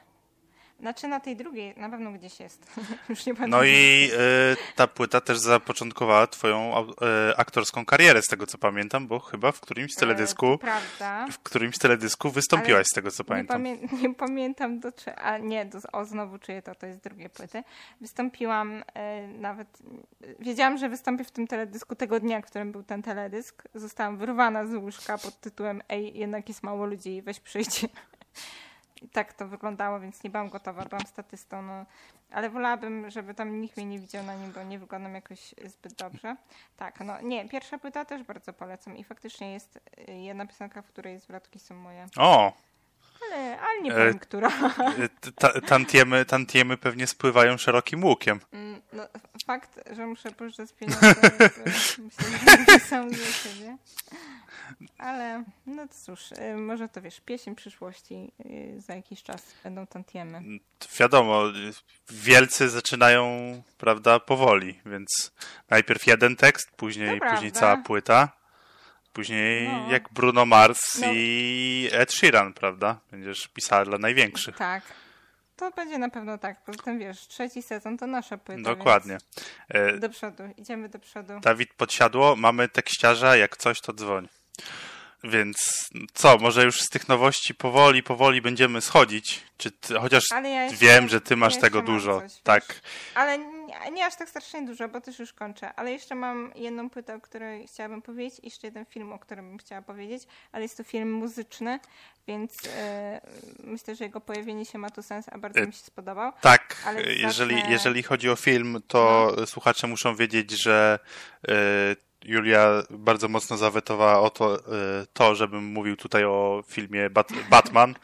Speaker 2: Znaczy na tej drugiej na pewno gdzieś jest. Już nie
Speaker 1: No i y, ta płyta też zapoczątkowała twoją y, aktorską karierę, z tego co pamiętam, bo chyba w którymś e, teledysku
Speaker 2: prawda.
Speaker 1: w którymś teledysku wystąpiłaś Ale z tego co pamiętam.
Speaker 2: Nie, pamię nie pamiętam do czy... A nie, do, o znowu czuję to, to jest drugie płyty. Wystąpiłam y, nawet... Wiedziałam, że wystąpię w tym teledysku tego dnia, w którym był ten teledysk. Zostałam wyrwana z łóżka pod tytułem Ej, jednak jest mało ludzi, weź przyjdź. Tak to wyglądało, więc nie byłam gotowa, byłam statystą, no. Ale wolałabym, żeby tam nikt mnie nie widział na nim, bo nie wyglądam jakoś zbyt dobrze. Tak, no nie, pierwsza płyta też bardzo polecam i faktycznie jest y, jedna piosenka, w której zwrotki są moje.
Speaker 1: O,
Speaker 2: Ale, ale nie powiem, która.
Speaker 1: y, ta, tantiemy, tantiemy pewnie spływają szerokim łukiem.
Speaker 2: Mm, No, fakt, że muszę pożyczyć pieniądze, myślę, dla siebie. Ale no cóż, y, może to wiesz, pieśń przyszłości y, za jakiś czas będą tantiemy.
Speaker 1: Wiadomo, y, wielcy zaczynają, prawda, powoli, więc najpierw jeden tekst, później,
Speaker 2: To
Speaker 1: później
Speaker 2: prawda.
Speaker 1: cała płyta, później
Speaker 2: No.
Speaker 1: jak Bruno Mars
Speaker 2: No.
Speaker 1: i Ed Sheeran, prawda? Będziesz pisała dla największych.
Speaker 2: Tak. To będzie na pewno tak. Poza tym wiesz, trzeci sezon to nasza płyta.
Speaker 1: Dokładnie. E,
Speaker 2: do przodu, idziemy do przodu.
Speaker 1: Dawid Podsiadło, mamy tekściarza, jak coś to dzwoń. Więc co, może już z tych nowości powoli, powoli będziemy schodzić? Czy ty, chociaż
Speaker 2: ja jeszcze-
Speaker 1: wiem, że ty masz
Speaker 2: ja
Speaker 1: tego dużo.
Speaker 2: coś, wiesz.
Speaker 1: tak.
Speaker 2: Ale nie, nie aż tak strasznie dużo, bo też już kończę. Ale jeszcze mam jedną płytę, o której chciałabym powiedzieć, i jeszcze jeden film, o którym bym chciała powiedzieć, ale jest to film muzyczny, więc e, myślę, że jego pojawienie się ma tu sens, a bardzo
Speaker 1: E,
Speaker 2: mi się spodobał.
Speaker 1: Tak,
Speaker 2: Ale
Speaker 1: jeżeli,
Speaker 2: zacznę- No.
Speaker 1: jeżeli chodzi o film, to słuchacze muszą wiedzieć, że y, Julia bardzo mocno zawetowała o to, y, to, żebym mówił tutaj o filmie Bat Batman.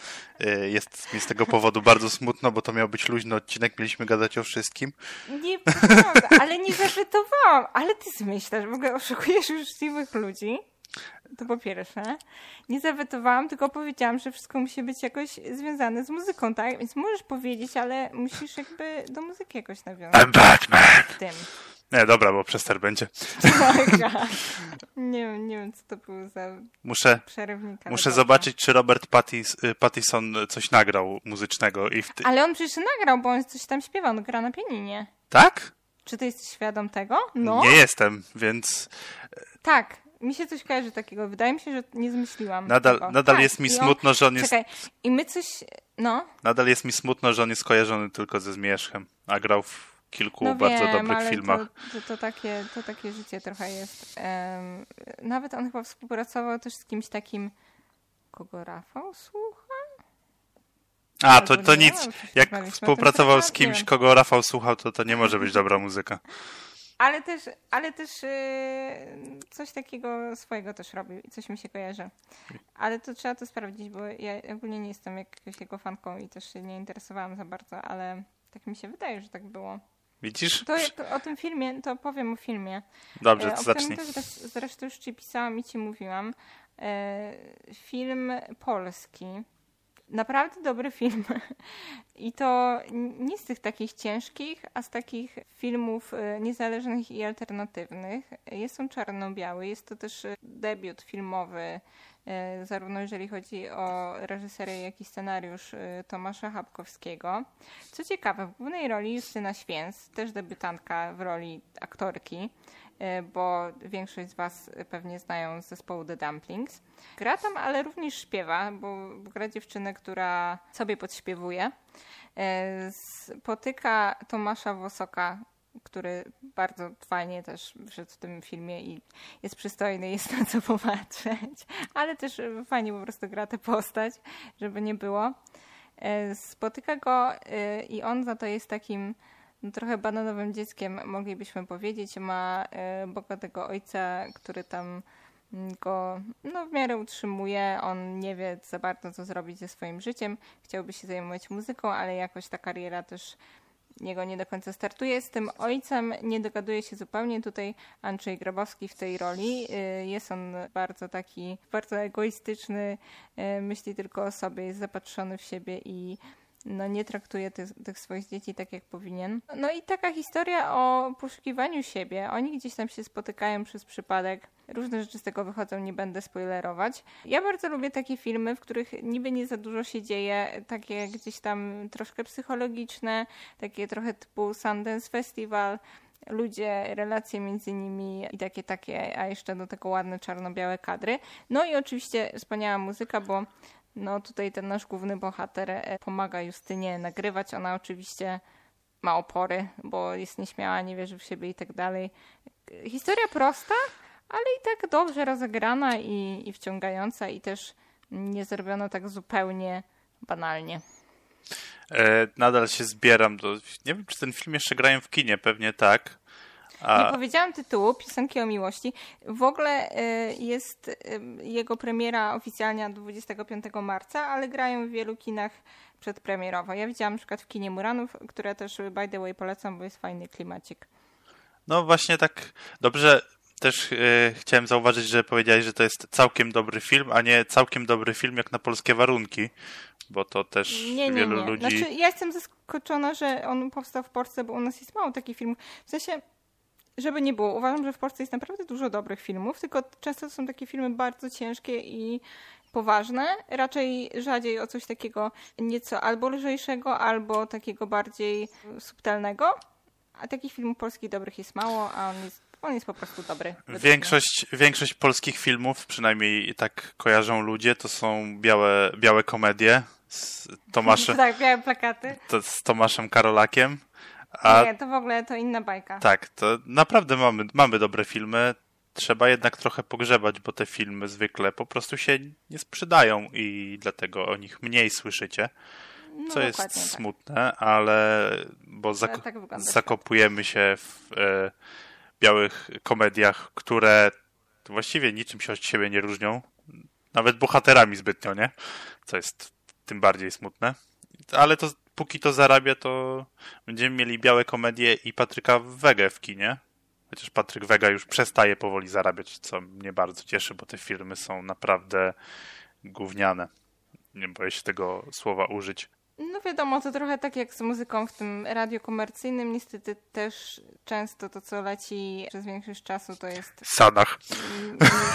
Speaker 1: Y, jest mi z tego powodu bardzo smutno, bo to miał być luźny odcinek, mieliśmy gadać o wszystkim.
Speaker 2: Nie, prawda, ale nie zażetowałam. Ale ty zmyślasz, w ogóle oszukujesz uczciwych ludzi. To po pierwsze. Nie zawetowałam, tylko powiedziałam, że wszystko musi być jakoś związane z muzyką, tak? Więc możesz powiedzieć, ale musisz jakby do muzyki jakoś nawiązać.
Speaker 1: I'm Batman!
Speaker 2: W tym.
Speaker 1: Nie, dobra, bo przester będzie.
Speaker 2: Taka. nie wiem, nie wiem, co to był za
Speaker 1: Muszę, muszę
Speaker 2: dobra.
Speaker 1: zobaczyć, czy Robert Pattis, y, Pattison coś nagrał muzycznego. I w ty...
Speaker 2: Ale on przecież nagrał, bo on coś tam śpiewa, on gra na pianinie.
Speaker 1: Tak?
Speaker 2: Czy ty jesteś świadom tego? No.
Speaker 1: Nie jestem, więc
Speaker 2: Tak. Mi się coś kojarzy takiego. Wydaje mi się, że nie zmyśliłam
Speaker 1: nadal,
Speaker 2: tego.
Speaker 1: nadal
Speaker 2: tak.
Speaker 1: jest mi
Speaker 2: I on-
Speaker 1: smutno, że on jest
Speaker 2: Czekaj, i my coś... No,
Speaker 1: Nadal jest mi smutno, że on jest kojarzony tylko ze Zmierzchem, a grał w kilku
Speaker 2: no
Speaker 1: bardzo
Speaker 2: wiem,
Speaker 1: dobrych filmach.
Speaker 2: To, to, to, takie, to takie życie trochę jest. Em, nawet on chyba współpracował też z kimś takim, kogo Rafał słucha?
Speaker 1: A, to, to nic. Jak współpracował z kimś, kogo Rafał słuchał, to to nie może być dobra muzyka.
Speaker 2: Ale też, ale też yy, coś takiego swojego też robił i coś mi się kojarzy. Ale to trzeba to sprawdzić, bo ja ogólnie nie jestem jakąś jego fanką i też się nie interesowałam za bardzo, ale tak mi się wydaje, że tak było.
Speaker 1: Widzisz?
Speaker 2: To jak o tym filmie, to powiem o filmie.
Speaker 1: Dobrze,
Speaker 2: E,
Speaker 1: to
Speaker 2: o
Speaker 1: zacznij.
Speaker 2: też zresz- zresztą już ci pisałam i ci mówiłam. E, film polski. Naprawdę dobry film. I to nie z tych takich ciężkich, a z takich filmów e, niezależnych i alternatywnych. Jest on czarno-biały. Jest to też debiut filmowy, e, zarówno jeżeli chodzi o reżyserię, jak i scenariusz e, Tomasza Chapkowskiego. Co ciekawe, w głównej roli Justyna Święc, też debiutantka w roli aktorki, bo większość z Was pewnie znają z zespołu The Dumplings. Gra tam, ale również śpiewa, bo gra dziewczynę, która sobie podśpiewuje. E, Spotyka Tomasza Wosoka, który bardzo fajnie też wszedł w tym filmie i jest przystojny, jest na co popatrzeć, ale też fajnie po prostu gra tę postać, żeby nie było. E, Spotyka go e, i on za to jest takim no, trochę bananowym dzieckiem, moglibyśmy powiedzieć. Ma bogatego ojca, który tam go no, w miarę utrzymuje. On nie wie za bardzo, co zrobić ze swoim życiem. Chciałby się zajmować muzyką, ale jakoś ta kariera też niego nie do końca startuje. Z tym ojcem nie dogaduje się zupełnie. Tutaj Andrzej Grabowski w tej roli. Y, Jest on bardzo taki, bardzo egoistyczny, y, myśli tylko o sobie, jest zapatrzony w siebie i no, nie traktuje tych, tych swoich dzieci tak, jak powinien. No i taka historia o poszukiwaniu siebie. Oni gdzieś tam się spotykają przez przypadek. Różne rzeczy z tego wychodzą, nie będę spoilerować. Ja bardzo lubię takie filmy, w których niby nie za dużo się dzieje, takie gdzieś tam troszkę psychologiczne, takie trochę typu Sundance Festival, ludzie, relacje między nimi i takie, takie, a jeszcze do tego ładne czarno-białe kadry. No i oczywiście wspaniała muzyka, bo no tutaj ten nasz główny bohater e, pomaga Justynie nagrywać. Ona oczywiście ma opory, bo jest nieśmiała, nie wierzy w siebie i tak dalej. Historia prosta, ale i tak dobrze rozegrana i, i wciągająca i też nie zrobiono tak zupełnie banalnie.
Speaker 1: E, nadal się zbieram do... Nie wiem, czy ten film jeszcze grają w kinie, pewnie tak.
Speaker 2: A... Nie powiedziałam tytułu, Piosenki o miłości. W ogóle y, jest y, jego premiera oficjalnie 25 marca, ale grają w wielu kinach przedpremierowo. Ja widziałam na przykład w kinie Muranów, które też by the way polecam, bo jest fajny klimacik.
Speaker 1: No właśnie tak dobrze też yy, chciałem zauważyć, że powiedziałeś, że to jest całkiem dobry film, a nie całkiem dobry film jak na polskie warunki, bo to też nie, nie, wielu nie. ludzi...
Speaker 2: Znaczy, ja jestem zaskoczona, że on powstał w Polsce, bo u nas jest mało takich filmów. W sensie, żeby nie było, uważam, że w Polsce jest naprawdę dużo dobrych filmów, tylko często to są takie filmy bardzo ciężkie i poważne, raczej rzadziej o coś takiego nieco albo lżejszego, albo takiego bardziej subtelnego. A takich filmów polskich dobrych jest mało, a on jest, on jest po prostu dobry.
Speaker 1: Większość, większość polskich filmów, przynajmniej tak kojarzą ludzie, to są białe, białe komedie z Tomaszem.
Speaker 2: tak, białe plakaty.
Speaker 1: To z Tomaszem Karolakiem.
Speaker 2: A... Nie, to w ogóle to inna bajka.
Speaker 1: Tak, to naprawdę mamy, mamy dobre filmy. Trzeba jednak trochę pogrzebać, bo te filmy zwykle po prostu się nie sprzedają i dlatego o nich mniej słyszycie. No, co jest tak. smutne, ale bo zak tak zakopujemy się w e, białych komediach, które właściwie niczym się od siebie nie różnią. Nawet bohaterami zbytnio, nie? Co jest tym bardziej smutne. Ale to póki to zarabia, to będziemy mieli białe komedie i Patryka Wege w kinie. Chociaż Patryk Wega już przestaje powoli zarabiać, co mnie bardzo cieszy, bo te filmy są naprawdę gówniane. Nie boję się tego słowa użyć.
Speaker 2: No wiadomo, to trochę tak jak z muzyką w tym radio komercyjnym. Niestety też często to, co leci przez większość czasu, to jest...
Speaker 1: Sanach.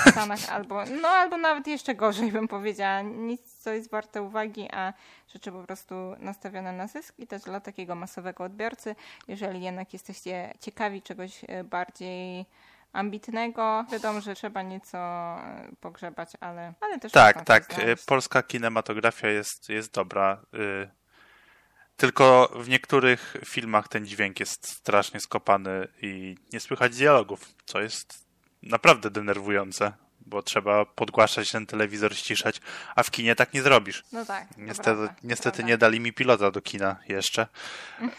Speaker 2: W Sanach albo, no albo nawet jeszcze gorzej bym powiedziała. Nic, co jest warte uwagi, a rzeczy po prostu nastawione na zysk i też dla takiego masowego odbiorcy. Jeżeli jednak jesteście ciekawi czegoś e, bardziej ambitnego. Wiadomo, że trzeba nieco e, pogrzebać, ale, ale też.
Speaker 1: Tak, tak. Polska kinematografia jest, jest dobra. Y, tylko w niektórych filmach ten dźwięk jest strasznie skopany i nie słychać dialogów, co jest naprawdę denerwujące, bo trzeba podgłaszać ten telewizor, ściszać, a w kinie tak nie zrobisz.
Speaker 2: No tak.
Speaker 1: Niestety, prawda, niestety nie dali mi pilota do kina jeszcze.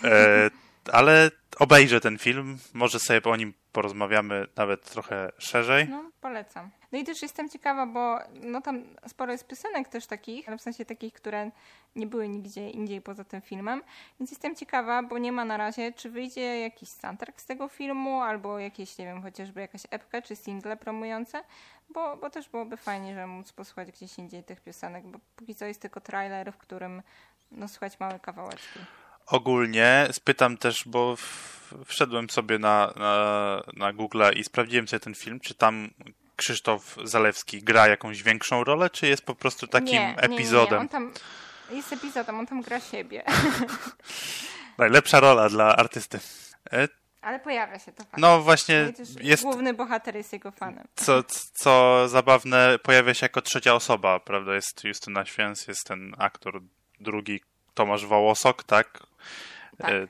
Speaker 1: E, ale obejrzę ten film, może sobie o nim porozmawiamy nawet trochę szerzej.
Speaker 2: No, polecam. No i też jestem ciekawa, bo no tam sporo jest piosenek też takich, w sensie takich, które nie były nigdzie indziej poza tym filmem, więc jestem ciekawa, bo nie ma na razie, czy wyjdzie jakiś soundtrack z tego filmu, albo jakieś, nie wiem, chociażby jakaś epka, czy single promujące, bo, bo też byłoby fajnie, że móc posłuchać gdzieś indziej tych piosenek, bo póki co jest tylko trailer, w którym no słychać małe kawałeczki
Speaker 1: ogólnie spytam też, bo wszedłem sobie na, na, na Google i sprawdziłem sobie ten film, czy tam Krzysztof Zalewski gra jakąś większą rolę, czy jest po prostu takim nie, epizodem? Nie, nie.
Speaker 2: On tam jest epizodem, on tam gra siebie.
Speaker 1: Najlepsza rola dla artysty. E...
Speaker 2: Ale pojawia się to fakt.
Speaker 1: No właśnie jest...
Speaker 2: Główny bohater jest jego fanem.
Speaker 1: Co, co zabawne, pojawia się jako trzecia osoba, prawda? Jest Justyna Święc, jest ten aktor drugi, Tomasz Wołosok, tak? Tak. E,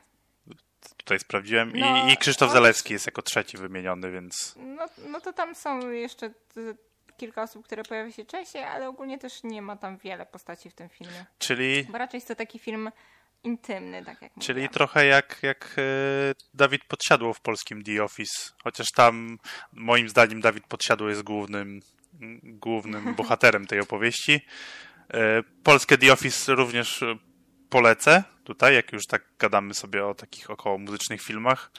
Speaker 1: tutaj sprawdziłem. No, I, I Krzysztof on... Zalewski jest jako trzeci wymieniony, więc.
Speaker 2: No, no to tam są jeszcze kilka osób, które pojawia się częściej, ale ogólnie też nie ma tam wiele postaci w tym filmie.
Speaker 1: Czyli.
Speaker 2: Bo raczej jest to taki film intymny, tak jak
Speaker 1: Czyli mówiłam. trochę jak, jak e, Dawid Podsiadło w polskim The Office. Chociaż tam moim zdaniem Dawid Podsiadło jest głównym, głównym bohaterem tej opowieści. E, polskie The Office również polecę tutaj, jak już tak gadamy sobie o takich około muzycznych filmach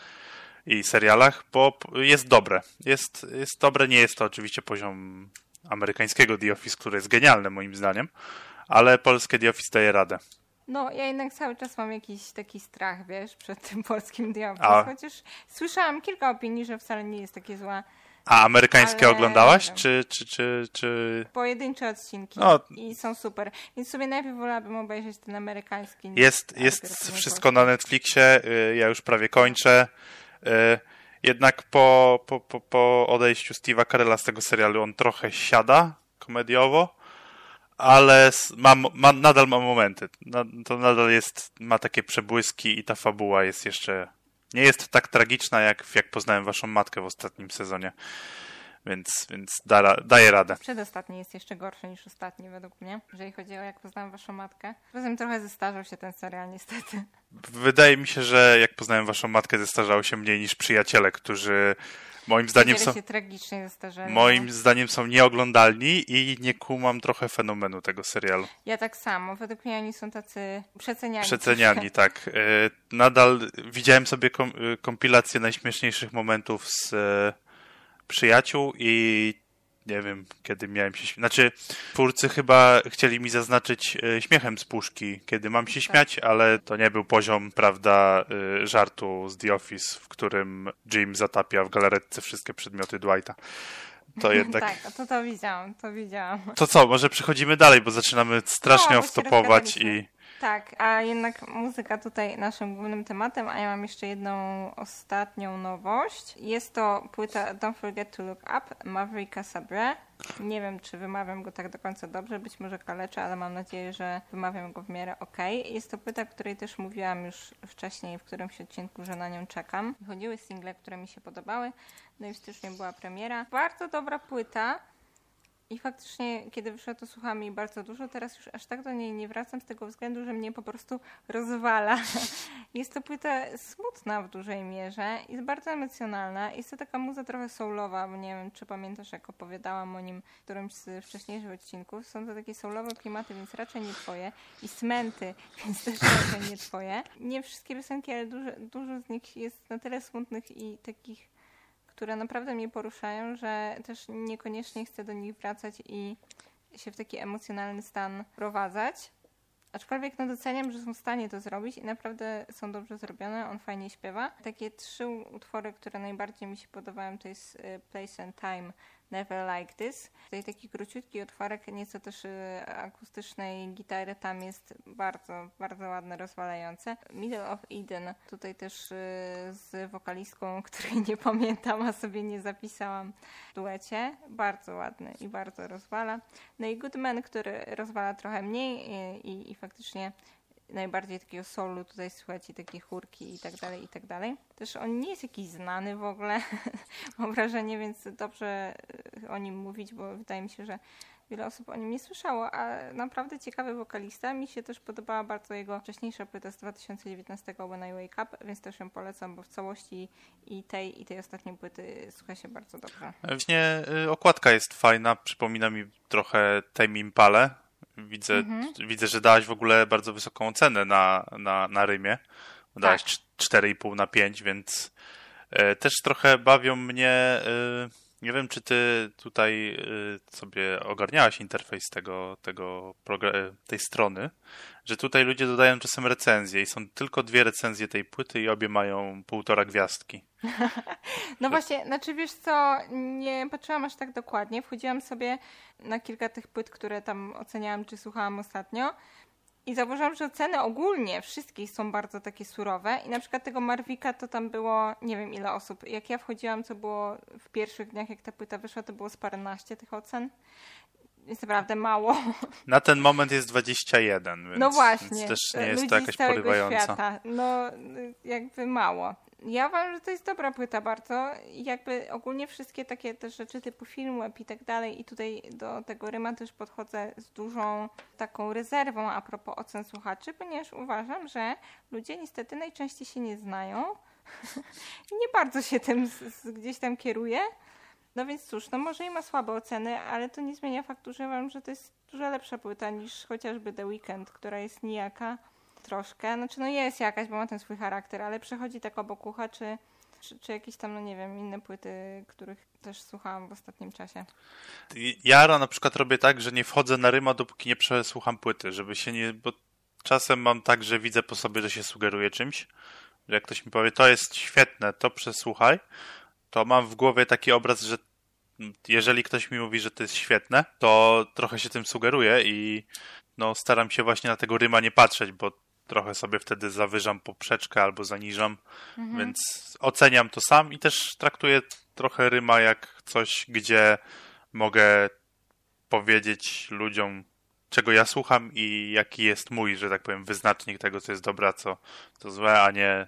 Speaker 1: i serialach, bo jest dobre. Jest, jest dobre, nie jest to oczywiście poziom amerykańskiego The Office, który jest genialny moim zdaniem, ale polskie The Office daje radę.
Speaker 2: No, ja jednak cały czas mam jakiś taki strach, wiesz, przed tym polskim The Office, A... chociaż słyszałam kilka opinii, że wcale nie jest takie złe.
Speaker 1: A amerykańskie Ale... oglądałaś? Czy, czy, czy, czy...
Speaker 2: Pojedyncze odcinki no. i są super. Więc sobie najpierw wolałabym obejrzeć ten amerykański.
Speaker 1: Jest, jest wszystko na Netflixie, y, ja już prawie kończę. Y, jednak po, po, po, po odejściu Steve'a Carella z tego serialu on trochę siada komediowo, ale ma, ma, nadal ma momenty. To nadal jest, ma takie przebłyski i ta fabuła jest jeszcze nie jest tak tragiczna, jak, jak poznałem waszą matkę w ostatnim sezonie. więc, więc da, daje radę.
Speaker 2: Przedostatni jest jeszcze gorszy niż ostatni według mnie, jeżeli chodzi o jak poznałem waszą matkę. Poza trochę zestarzał się ten serial niestety.
Speaker 1: Wydaje mi się, że jak poznałem waszą matkę zestarzało się mniej niż przyjaciele, którzy moim zdaniem są. Moim no. zdaniem są nieoglądalni i nie kumam trochę fenomenu tego serialu.
Speaker 2: Ja tak samo. Według mnie oni są tacy przeceniani.
Speaker 1: Przeceniani, tak. E, nadal widziałem sobie e, kompilację najśmieszniejszych momentów z e, przyjaciół i nie wiem, kiedy miałem się śmiać. Znaczy, twórcy chyba chcieli mi zaznaczyć e, śmiechem z puszki, kiedy mam się tak. śmiać, ale to nie był poziom, prawda, e, żartu z The Office, w którym Jim zatapia w galaretce wszystkie przedmioty Dwighta. To jednak...
Speaker 2: tak, to to widziałam, to widziałam.
Speaker 1: To co, może przechodzimy dalej, bo zaczynamy strasznie no, off-topować i...
Speaker 2: Tak, a jednak muzyka tutaj naszym głównym tematem, a ja mam jeszcze jedną ostatnią nowość. Jest to płyta Don't Forget to Look Up Mavericka Sabre. Nie wiem, czy wymawiam go tak do końca dobrze, być może kaleczę, ale mam nadzieję, że wymawiam go w miarę ok. Jest to płyta, której też mówiłam już wcześniej w którymś odcinku, że na nią czekam. Chodziły single, które mi się podobały, no i w styczniu była premiera. Bardzo dobra płyta. I faktycznie, kiedy wyszła, to słuchałam jej bardzo dużo. Teraz już aż tak do niej nie wracam z tego względu, że mnie po prostu rozwala. Jest to płyta smutna w dużej mierze, jest bardzo emocjonalna. Jest to taka muza trochę soulowa, nie wiem, czy pamiętasz, jak opowiadałam o nim w którymś z wcześniejszych odcinków. Są to takie soulowe klimaty, więc raczej nie twoje. I smenty, więc też raczej nie twoje. Nie wszystkie piosenki, ale dużo, dużo z nich jest na tyle smutnych i takich które naprawdę mnie poruszają, że też niekoniecznie chcę do nich wracać i się w taki emocjonalny stan prowadzać. Aczkolwiek no doceniam, że są w stanie to zrobić i naprawdę są dobrze zrobione, on fajnie śpiewa. Takie trzy utwory, które najbardziej mi się podobają to jest y, Place and Time, Never Like This. Tutaj taki króciutki otworek, nieco też y, akustycznej gitary tam jest bardzo, bardzo ładne, rozwalające. Middle of Eden, tutaj też y, z wokalistką, której nie pamiętam, a sobie nie zapisałam w duecie. Bardzo ładny i bardzo rozwala. No i Goodman, który rozwala trochę mniej i, i, i faktycznie najbardziej takiego solu, tutaj słychać i takie chórki i tak dalej, i tak dalej. Też on nie jest jakiś znany w ogóle, mam wrażenie, więc dobrze e, o nim mówić, bo wydaje mi się, że wiele osób o nim nie słyszało, a naprawdę ciekawy wokalista. Mi się też podobała bardzo jego wcześniejsza płyta z 2019 When I Wake Up, więc też ją polecam, bo w całości i tej, i tej ostatniej płyty słucha się bardzo dobrze.
Speaker 1: Właśnie y, okładka jest fajna, przypomina mi trochę Tame Impale, Widzę, mhm. widzę, że dałaś w ogóle bardzo wysoką ocenę na, na, na Rymie. Dałaś tak. 4,5 na 5, więc e, też trochę bawią mnie. E, nie wiem, czy ty tutaj e, sobie ogarniałaś interfejs tego, tego tej strony, że tutaj ludzie dodają czasem recenzje i są tylko dwie recenzje tej płyty i obie mają półtora gwiazdki.
Speaker 2: No właśnie, znaczy wiesz co, nie patrzyłam aż tak dokładnie. Wchodziłam sobie na kilka tych płyt, które tam oceniałam czy słuchałam ostatnio. I zauważyłam, że oceny ogólnie wszystkich są bardzo takie surowe. I na przykład tego Marwika to tam było nie wiem ile osób. Jak ja wchodziłam, co było w pierwszych dniach, jak ta płyta wyszła, to było z paręnaście tych ocen jest naprawdę mało.
Speaker 1: Na ten moment jest 21, więc,
Speaker 2: no właśnie,
Speaker 1: więc też nie jest to jakaś porywająca. Świata.
Speaker 2: No jakby mało. Ja uważam, że to jest dobra płyta bardzo. Jakby ogólnie wszystkie takie te rzeczy typu film i tak dalej i tutaj do tego Ryma też podchodzę z dużą taką rezerwą a propos ocen słuchaczy, ponieważ uważam, że ludzie niestety najczęściej się nie znają i nie bardzo się tym z, z gdzieś tam kieruje. No więc cóż, no może i ma słabe oceny, ale to nie zmienia faktu, że uważam, że to jest dużo lepsza płyta niż chociażby The Weekend, która jest nijaka troszkę. Znaczy no jest jakaś, bo ma ten swój charakter, ale przechodzi tak obok ucha, czy, czy, czy jakieś tam, no nie wiem, inne płyty, których też słuchałam w ostatnim czasie.
Speaker 1: Ja na przykład robię tak, że nie wchodzę na Ryma, dopóki nie przesłucham płyty, żeby się nie... bo czasem mam tak, że widzę po sobie, że się sugeruje czymś, że jak ktoś mi powie, to jest świetne, to przesłuchaj, to mam w głowie taki obraz, że jeżeli ktoś mi mówi, że to jest świetne, to trochę się tym sugeruję i no, staram się właśnie na tego ryma nie patrzeć, bo trochę sobie wtedy zawyżam poprzeczkę albo zaniżam, mhm. więc oceniam to sam i też traktuję trochę ryma jak coś, gdzie mogę powiedzieć ludziom, czego ja słucham i jaki jest mój, że tak powiem, wyznacznik tego, co jest dobre, a co, co złe, a nie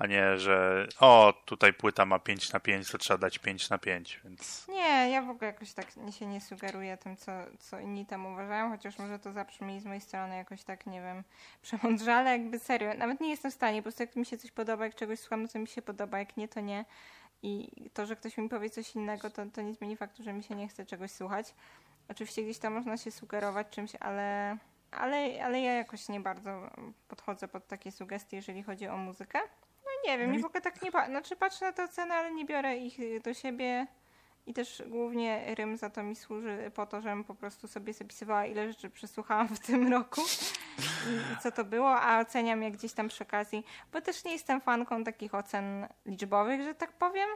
Speaker 1: a nie, że o, tutaj płyta ma 5 na 5, to trzeba dać 5 na 5, więc...
Speaker 2: Nie, ja w ogóle jakoś tak się nie sugeruję tym, co, co inni tam uważają, chociaż może to zabrzmi z mojej strony jakoś tak, nie wiem, przemądrzale, jakby serio. Nawet nie jestem w stanie, po prostu jak mi się coś podoba, jak czegoś słucham, no mi się podoba, jak nie, to nie. I to, że ktoś mi powie coś innego, to, to nie zmieni faktu, że mi się nie chce czegoś słuchać. Oczywiście gdzieś tam można się sugerować czymś, ale, ale, ale ja jakoś nie bardzo podchodzę pod takie sugestie, jeżeli chodzi o muzykę. Nie wiem, no i... w ogóle tak nie patrzę. Znaczy patrzę na te oceny, ale nie biorę ich do siebie. I też głównie rym za to mi służy po to, żebym po prostu sobie zapisywała, ile rzeczy przesłuchałam w tym roku i co to było, a oceniam je gdzieś tam przy okazji, bo też nie jestem fanką takich ocen liczbowych, że tak powiem.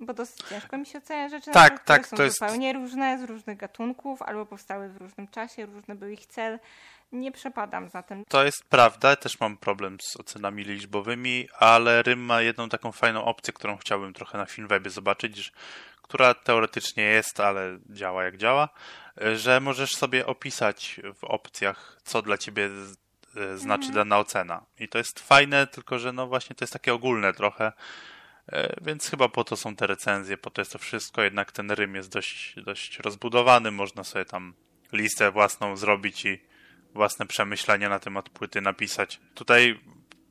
Speaker 2: Bo dosyć ciężko mi się ocenia rzeczy,
Speaker 1: tak,
Speaker 2: które
Speaker 1: tak,
Speaker 2: są
Speaker 1: to jest...
Speaker 2: zupełnie różne, z różnych gatunków, albo powstały w różnym czasie, różny był ich cel. Nie przepadam za tym.
Speaker 1: To jest prawda, też mam problem z ocenami liczbowymi, ale Rym ma jedną taką fajną opcję, którą chciałbym trochę na Filmwebie zobaczyć, która teoretycznie jest, ale działa jak działa, że możesz sobie opisać w opcjach, co dla ciebie znaczy mhm. dana ocena. I to jest fajne, tylko że no właśnie to jest takie ogólne trochę, E, więc chyba po to są te recenzje, po to jest to wszystko. Jednak ten Rym jest dość, dość rozbudowany. Można sobie tam listę własną zrobić i własne przemyślenia na temat płyty napisać. Tutaj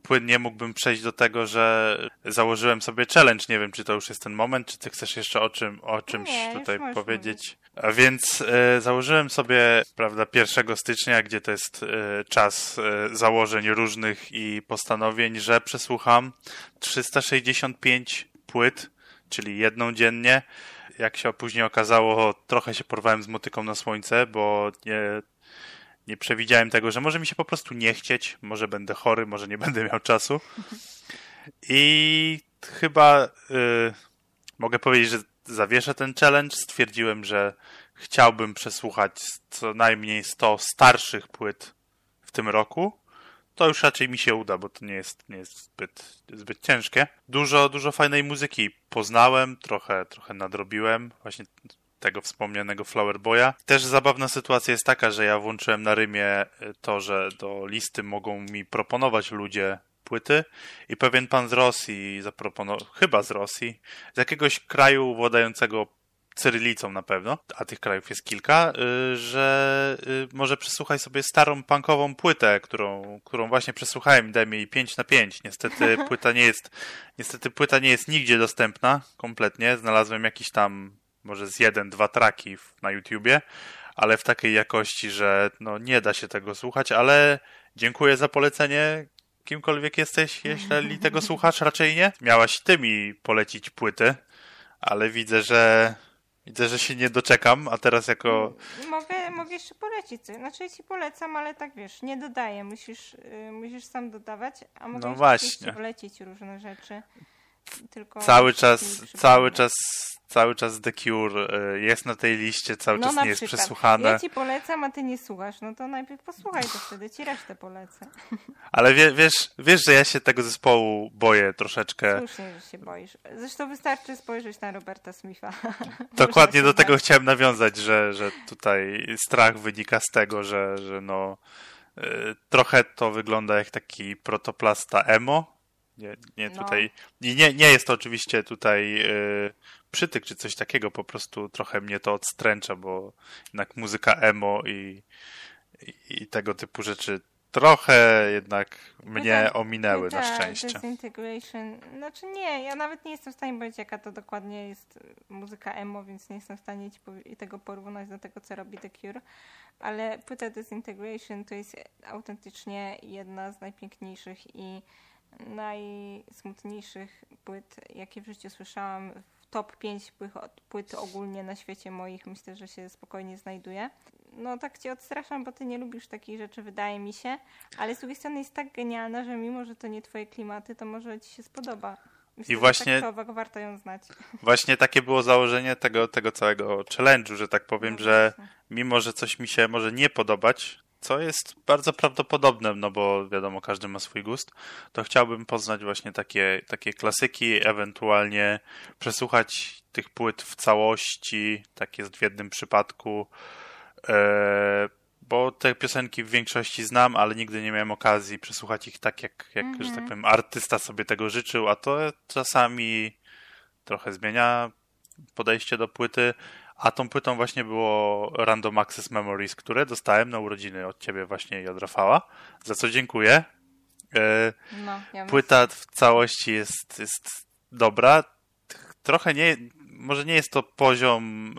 Speaker 1: płynnie mógłbym przejść do tego, że założyłem sobie challenge. Nie wiem, czy to już jest ten moment, czy ty chcesz jeszcze o, czym, o czymś
Speaker 2: Nie,
Speaker 1: tutaj powiedzieć. A więc e, założyłem sobie, prawda, 1 stycznia, gdzie to jest e, czas e, założeń różnych i postanowień, że przesłucham 365 płyt, czyli jedną dziennie. Jak się później okazało, trochę się porwałem z motyką na słońce, bo nie, nie przewidziałem tego, że może mi się po prostu nie chcieć, może będę chory, może nie będę miał czasu. I chyba y, mogę powiedzieć, że zawieszę ten challenge. Stwierdziłem, że chciałbym przesłuchać co najmniej 100 starszych płyt w tym roku. To już raczej mi się uda, bo to nie jest, nie jest zbyt, zbyt ciężkie. Dużo, dużo fajnej muzyki poznałem, trochę, trochę nadrobiłem. Właśnie tego wspomnianego Flower Boya. Też zabawna sytuacja jest taka, że ja włączyłem na Rymie to, że do listy mogą mi proponować ludzie płyty i pewien pan z Rosji zaproponował, chyba z Rosji, z jakiegoś kraju władającego cyrylicą na pewno, a tych krajów jest kilka, y, że y, może przesłuchaj sobie starą punkową płytę, którą, którą właśnie przesłuchałem, daj mi 5 na 5. Niestety płyta nie jest, niestety płyta nie jest nigdzie dostępna kompletnie. Znalazłem jakiś tam może z jeden, dwa traki na YouTubie, ale w takiej jakości, że no nie da się tego słuchać, ale dziękuję za polecenie kimkolwiek jesteś, jeśli tego słuchasz, raczej nie. Miałaś ty mi polecić płyty, ale widzę, że widzę, że się nie doczekam, a teraz jako...
Speaker 2: Mogę, mogę jeszcze polecić. Znaczy ci polecam, ale tak wiesz, nie dodaję. Musisz, yy, musisz sam dodawać, a mogę
Speaker 1: no właśnie.
Speaker 2: polecić różne rzeczy. Tylko
Speaker 1: cały czas, cały czas cały czas The Cure y, jest na tej liście, cały
Speaker 2: no,
Speaker 1: czas nie jest przykład. przesłuchane.
Speaker 2: Ja ci polecam, a ty nie słuchasz, no to najpierw posłuchaj, to wtedy ci resztę polecę.
Speaker 1: Ale wie, wiesz, wiesz, że ja się tego zespołu boję troszeczkę.
Speaker 2: Słusznie, że się boisz. Zresztą wystarczy spojrzeć na Roberta Smitha.
Speaker 1: Dokładnie do tego chciałem nawiązać, że, że tutaj strach wynika z tego, że, że no y, trochę to wygląda jak taki protoplasta emo, nie, nie no. tutaj. No. Nie, nie jest to oczywiście tutaj yy, przytyk czy coś takiego, po prostu trochę mnie to odstręcza, bo jednak muzyka emo i, i, i tego typu rzeczy trochę jednak mnie tak, ominęły na tak, szczęście.
Speaker 2: Disintegration. Znaczy nie, ja nawet nie jestem w stanie powiedzieć, jaka to dokładnie jest muzyka emo, więc nie jestem w stanie ci tego porównać do tego, co robi The Cure. Ale płyta Disintegration to jest autentycznie jedna z najpiękniejszych i najsmutniejszych płyt, jakie w życiu słyszałam. Top 5 płyt ogólnie na świecie moich myślę, że się spokojnie znajduje. No tak cię odstraszam, bo ty nie lubisz takich rzeczy, wydaje mi się, ale z drugiej strony jest tak genialna, że mimo, że to nie twoje klimaty, to może ci się spodoba. Myślę, I właśnie tak warto ją znać.
Speaker 1: Właśnie takie było założenie tego, tego całego challenge'u, że tak powiem, no że mimo, że coś mi się może nie podobać, co jest bardzo prawdopodobne, no bo wiadomo, każdy ma swój gust, to chciałbym poznać właśnie takie, takie klasyki, ewentualnie przesłuchać tych płyt w całości, tak jest w jednym przypadku. E, bo te piosenki w większości znam, ale nigdy nie miałem okazji przesłuchać ich tak, jak, jak że tak mhm. powiem, artysta sobie tego życzył, a to czasami trochę zmienia podejście do płyty. A tą płytą właśnie było Random Access Memories, które dostałem na urodziny od ciebie właśnie i od Rafała, za co dziękuję. E, no, ja Płyta w całości jest, jest dobra. Trochę nie, może nie jest to poziom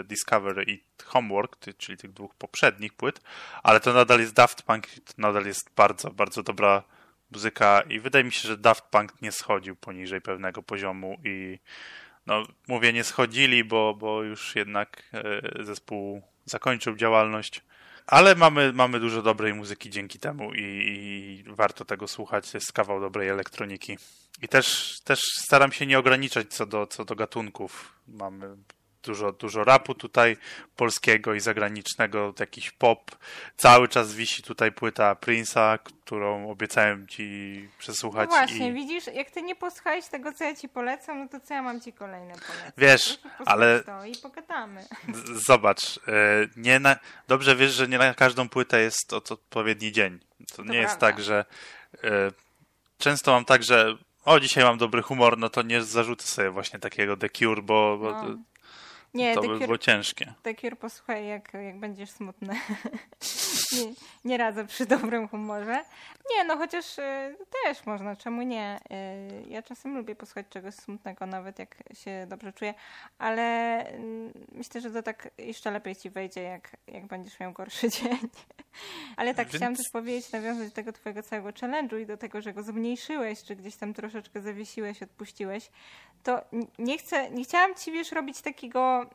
Speaker 1: e, Discovery i Homework, czyli tych dwóch poprzednich płyt, ale to nadal jest Daft Punk, to nadal jest bardzo, bardzo dobra muzyka i wydaje mi się, że Daft Punk nie schodził poniżej pewnego poziomu i no, mówię nie schodzili, bo, bo już jednak e, zespół zakończył działalność. Ale mamy, mamy dużo dobrej muzyki dzięki temu i, i warto tego słuchać. Jest kawał dobrej elektroniki. I też, też staram się nie ograniczać co do, co do gatunków. Mamy dużo, dużo rapu tutaj polskiego i zagranicznego, jakiś pop. Cały czas wisi tutaj płyta Prince'a, którą obiecałem ci przesłuchać.
Speaker 2: No właśnie, i... widzisz, jak ty nie posłuchałeś tego, co ja ci polecam, no to co ja mam ci kolejne polecać?
Speaker 1: Wiesz, ale...
Speaker 2: To I pogadamy.
Speaker 1: Zobacz, e, nie na... dobrze wiesz, że nie na każdą płytę jest odpowiedni dzień. To, to nie prawda. jest tak, że e, często mam tak, że o, dzisiaj mam dobry humor, no to nie zarzucę sobie właśnie takiego The Cure, bo, bo no. Nie, to by Cure, było ciężkie.
Speaker 2: Cure posłuchaj, jak, jak będziesz smutny. nie, nie radzę przy dobrym humorze. Nie, no chociaż y, też można, czemu nie? Y, ja czasem lubię posłuchać czegoś smutnego, nawet jak się dobrze czuję, ale y, myślę, że to tak jeszcze lepiej ci wejdzie, jak, jak będziesz miał gorszy dzień. ale tak, Więc... chciałam też powiedzieć, nawiązać do tego twojego całego challenge'u i do tego, że go zmniejszyłeś, czy gdzieś tam troszeczkę zawiesiłeś, odpuściłeś, to nie chcę, nie chciałam ci, wiesz, robić takiego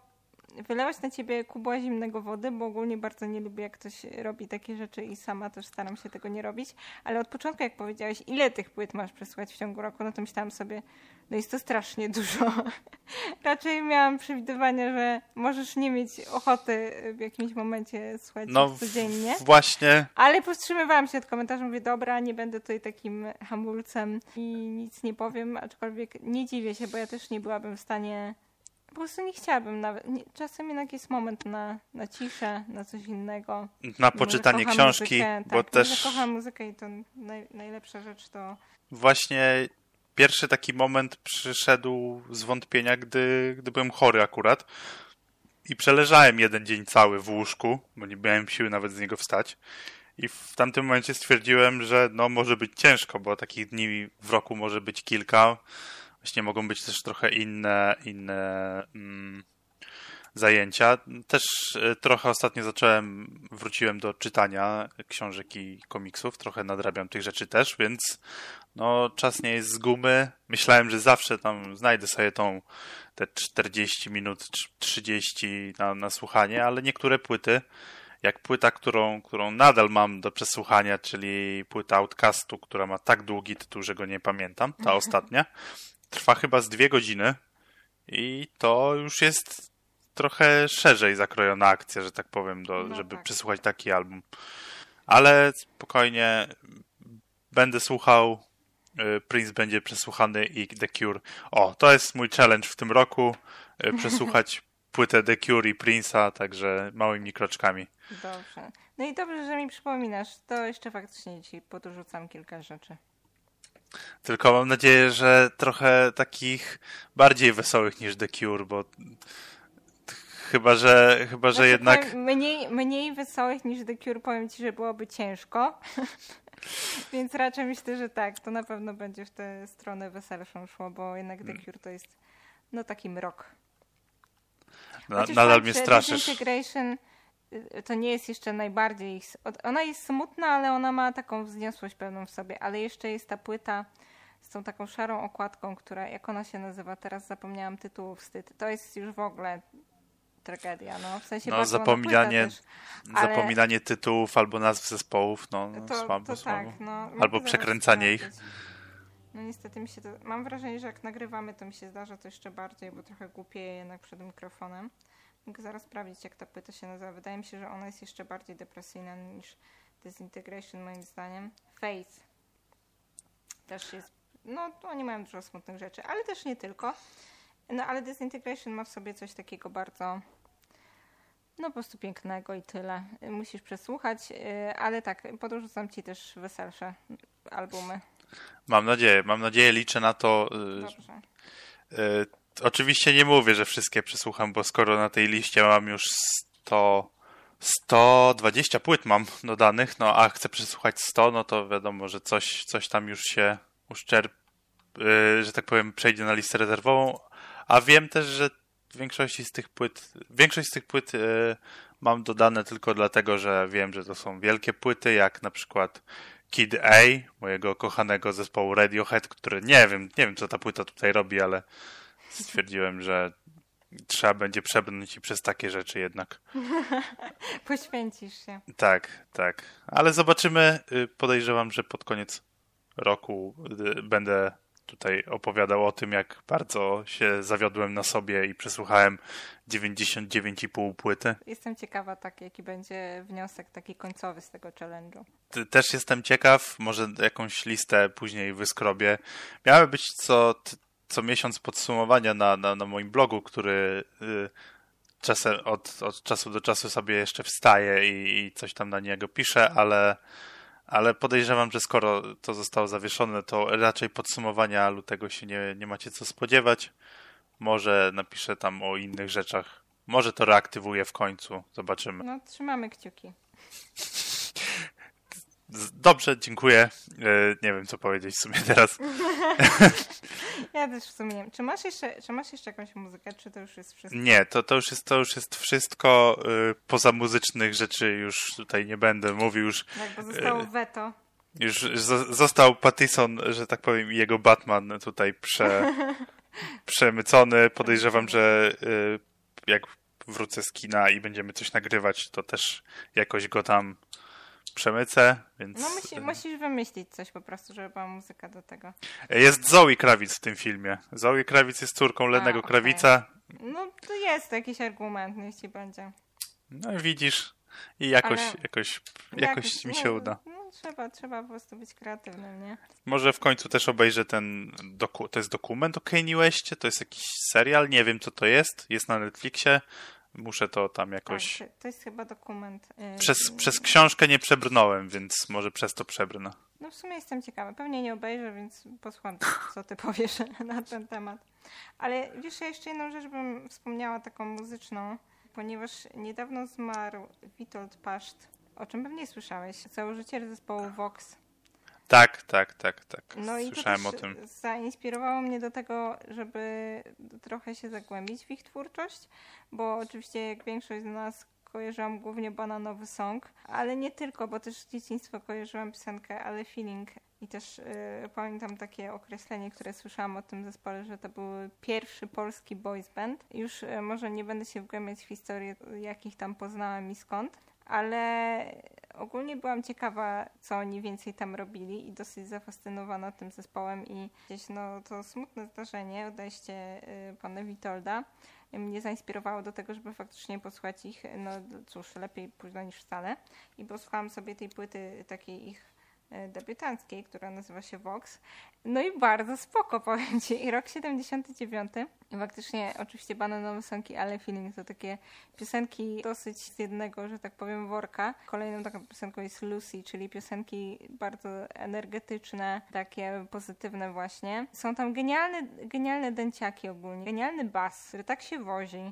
Speaker 2: wylewać na ciebie kubła zimnego wody, bo ogólnie bardzo nie lubię, jak ktoś robi takie rzeczy i sama też staram się tego nie robić. Ale od początku, jak powiedziałeś, ile tych płyt masz przesłuchać w ciągu roku, no to myślałam sobie, no jest to strasznie dużo. Raczej miałam przewidywania, że możesz nie mieć ochoty w jakimś momencie słuchać no, codziennie.
Speaker 1: Właśnie.
Speaker 2: Ale powstrzymywałam się od komentarzy, mówię, dobra, nie będę tutaj takim hamulcem i nic nie powiem, aczkolwiek nie dziwię się, bo ja też nie byłabym w stanie po prostu nie chciałabym nawet. Nie, czasem jednak jest moment na, na ciszę, na coś innego.
Speaker 1: Na poczytanie książki, muzykę, bo
Speaker 2: tak,
Speaker 1: też...
Speaker 2: kocham muzykę i to naj, najlepsza rzecz to...
Speaker 1: Właśnie pierwszy taki moment przyszedł z wątpienia, gdy, gdy byłem chory akurat i przeleżałem jeden dzień cały w łóżku, bo nie miałem siły nawet z niego wstać. I w tamtym momencie stwierdziłem, że no może być ciężko, bo takich dni w roku może być kilka Właśnie mogą być też trochę inne, inne mm, zajęcia. Też e, trochę ostatnio zacząłem, wróciłem do czytania książek i komiksów, trochę nadrabiam tych rzeczy też, więc no czas nie jest z gumy. Myślałem, że zawsze tam znajdę sobie tą te 40 minut, 30 na, na słuchanie, ale niektóre płyty jak płyta, którą, którą nadal mam do przesłuchania, czyli płyta Outcastu, która ma tak długi tytuł, że go nie pamiętam, ta ostatnia, trwa chyba z dwie godziny i to już jest trochę szerzej zakrojona akcja, że tak powiem, do, no żeby tak. przesłuchać taki album. Ale spokojnie będę słuchał, y, Prince będzie przesłuchany i The Cure. O, to jest mój challenge w tym roku, y, przesłuchać płytę The Cure i Prince'a, także małymi kroczkami.
Speaker 2: Dobrze. No i dobrze, że mi przypominasz. To jeszcze faktycznie dzisiaj podrzucam kilka rzeczy.
Speaker 1: Tylko mam nadzieję, że trochę takich bardziej wesołych niż The Cure, bo chyba, że, chyba, że znaczy, jednak...
Speaker 2: Mniej, mniej wesołych niż The Cure powiem ci, że byłoby ciężko. Więc raczej myślę, że tak, to na pewno będzie w tę stronę weselszą szło, bo jednak The hmm. Cure to jest no taki mrok.
Speaker 1: Na, nadal mnie straszysz.
Speaker 2: Integration Y, to nie jest jeszcze najbardziej. Ona jest smutna, ale ona ma taką wzniosłość pewną w sobie. Ale jeszcze jest ta płyta z tą taką szarą okładką, która, jak ona się nazywa, teraz zapomniałam tytułu, wstyd. To jest już w ogóle tragedia. No, w sensie
Speaker 1: no zapominanie, też, ale... zapominanie tytułów albo nazw zespołów, no, no to, słabo, to słabo. Tak, no, albo przekręcanie ich.
Speaker 2: No niestety mi się to... Mam wrażenie, że jak nagrywamy, to mi się zdarza to jeszcze bardziej, bo trochę głupieję jednak przed mikrofonem. Mogę zaraz sprawdzić, jak ta płyta się nazywa. Wydaje mi się, że ona jest jeszcze bardziej depresyjna niż Disintegration, moim zdaniem. Faith też jest. No, oni mają dużo smutnych rzeczy, ale też nie tylko. No, ale Disintegration ma w sobie coś takiego bardzo No po prostu pięknego i tyle. Musisz przesłuchać, y, ale tak, podrzucam ci też weselsze albumy.
Speaker 1: Mam nadzieję, mam nadzieję, liczę na to. y,
Speaker 2: Dobrze.
Speaker 1: Oczywiście nie mówię, że wszystkie przesłucham, bo skoro na tej liście mam już 100, 120 płyt mam dodanych, no a chcę przesłuchać 100, no to wiadomo, że coś, coś tam już się uszczerp, y, że tak powiem, przejdzie na listę rezerwową, a wiem też, że większości z tych płyt, większość z tych płyt y, mam dodane tylko dlatego, że wiem, że to są wielkie płyty, jak na przykład Kid A, mojego kochanego zespołu Radiohead, który nie wiem, nie wiem co ta płyta tutaj robi, ale stwierdziłem, że trzeba będzie przebrnąć i przez takie rzeczy jednak.
Speaker 2: Poświęcisz się.
Speaker 1: Tak, tak. Ale zobaczymy. Y, Podejrzewam, że pod koniec roku y, będę tutaj opowiadał o tym, jak bardzo się zawiodłem na sobie i przesłuchałem 99,5 płyty.
Speaker 2: Jestem ciekawa, tak, jaki będzie wniosek taki końcowy z tego challenge'u.
Speaker 1: Też jestem ciekaw, może jakąś listę później wyskrobię. Miały być co, co miesiąc podsumowania na, na, na moim blogu, który y, czasem od, od czasu do czasu sobie jeszcze wstaje i, i coś tam na niego piszę, ale, ale podejrzewam, że skoro to zostało zawieszone, to raczej podsumowania lutego się nie, nie macie co spodziewać. Może napiszę tam o innych rzeczach. Może to reaktywuję w końcu. Zobaczymy.
Speaker 2: No, trzymamy kciuki.
Speaker 1: Dobrze, dziękuję. E, Nie wiem, co powiedzieć w sumie teraz.
Speaker 2: Ja też w sumie nie wiem. Czy masz jeszcze, czy masz jeszcze jakąś muzykę, czy to już jest wszystko?
Speaker 1: Nie, to, to, już, jest, to już jest wszystko. y, Poza muzycznych rzeczy już tutaj nie będę mówił. Już,
Speaker 2: Tak, bo zostało weto.
Speaker 1: już zo- został Pattison, że tak powiem, i jego Batman tutaj prze, przemycony. Podejrzewam, że y, jak wrócę z kina i będziemy coś nagrywać, to też jakoś go tam przemycę, więc...
Speaker 2: No musi, musisz wymyślić coś po prostu, żeby była muzyka do tego.
Speaker 1: Jest Zoe Krawic w tym filmie. Zoe Krawic jest córką Lennego
Speaker 2: okej.
Speaker 1: Krawica.
Speaker 2: No to jest jakiś argument, niech ci będzie.
Speaker 1: No widzisz. I jakoś,
Speaker 2: Ale-
Speaker 1: jakoś, jakoś mi się
Speaker 2: no,
Speaker 1: uda.
Speaker 2: No, trzeba, trzeba po prostu być kreatywnym, nie?
Speaker 1: Może w końcu też obejrzę ten, doku- to jest dokument o Kanye Westie, to jest jakiś serial, nie wiem co to jest, jest na Netflixie, muszę to tam jakoś...
Speaker 2: Tak, to- jest chyba dokument. yy,
Speaker 1: Przez, przez książkę nie przebrnąłem, więc może przez to przebrnę.
Speaker 2: No w sumie jestem ciekawa. Pewnie nie obejrzę, więc posłucham, co ty powiesz na ten temat. Ale wiesz, ja jeszcze jedną rzecz bym wspomniała, taką muzyczną, ponieważ niedawno zmarł Witold Paszt, o czym pewnie słyszałeś, założyciel zespołu Vox.
Speaker 1: Tak, tak, tak, tak.
Speaker 2: No i to
Speaker 1: Słyszałem o tym.
Speaker 2: zainspirowało mnie do tego, żeby trochę się zagłębić w ich twórczość, bo oczywiście jak większość z nas kojarzyłam głównie Bananowy Song, ale nie tylko, bo też z dzieciństwa kojarzyłam piosenkę Ale Feeling i też y, pamiętam takie określenie, które słyszałam o tym zespole, że to był pierwszy polski boys band. Już y, może nie będę się wgłębiać w historię, jakich tam poznałam i skąd, ale ogólnie byłam ciekawa, co oni więcej tam robili i dosyć zafascynowana tym zespołem i gdzieś no to smutne zdarzenie, odejście y, pana Witolda. Mnie zainspirowało do tego, żeby faktycznie posłuchać ich, no cóż, lepiej późno niż wcale. I posłuchałam sobie tej płyty takiej ich debiutanckiej, która nazywa się Vox. No i bardzo spoko, powiem Ci. I rok 79. I faktycznie oczywiście bananowe sonki, ale feeling to takie piosenki dosyć z jednego, że tak powiem, worka. Kolejną taką piosenką jest Lucy, czyli piosenki bardzo energetyczne, takie pozytywne właśnie. Są tam genialne, genialne dęciaki ogólnie, genialny bas, który tak się wozi.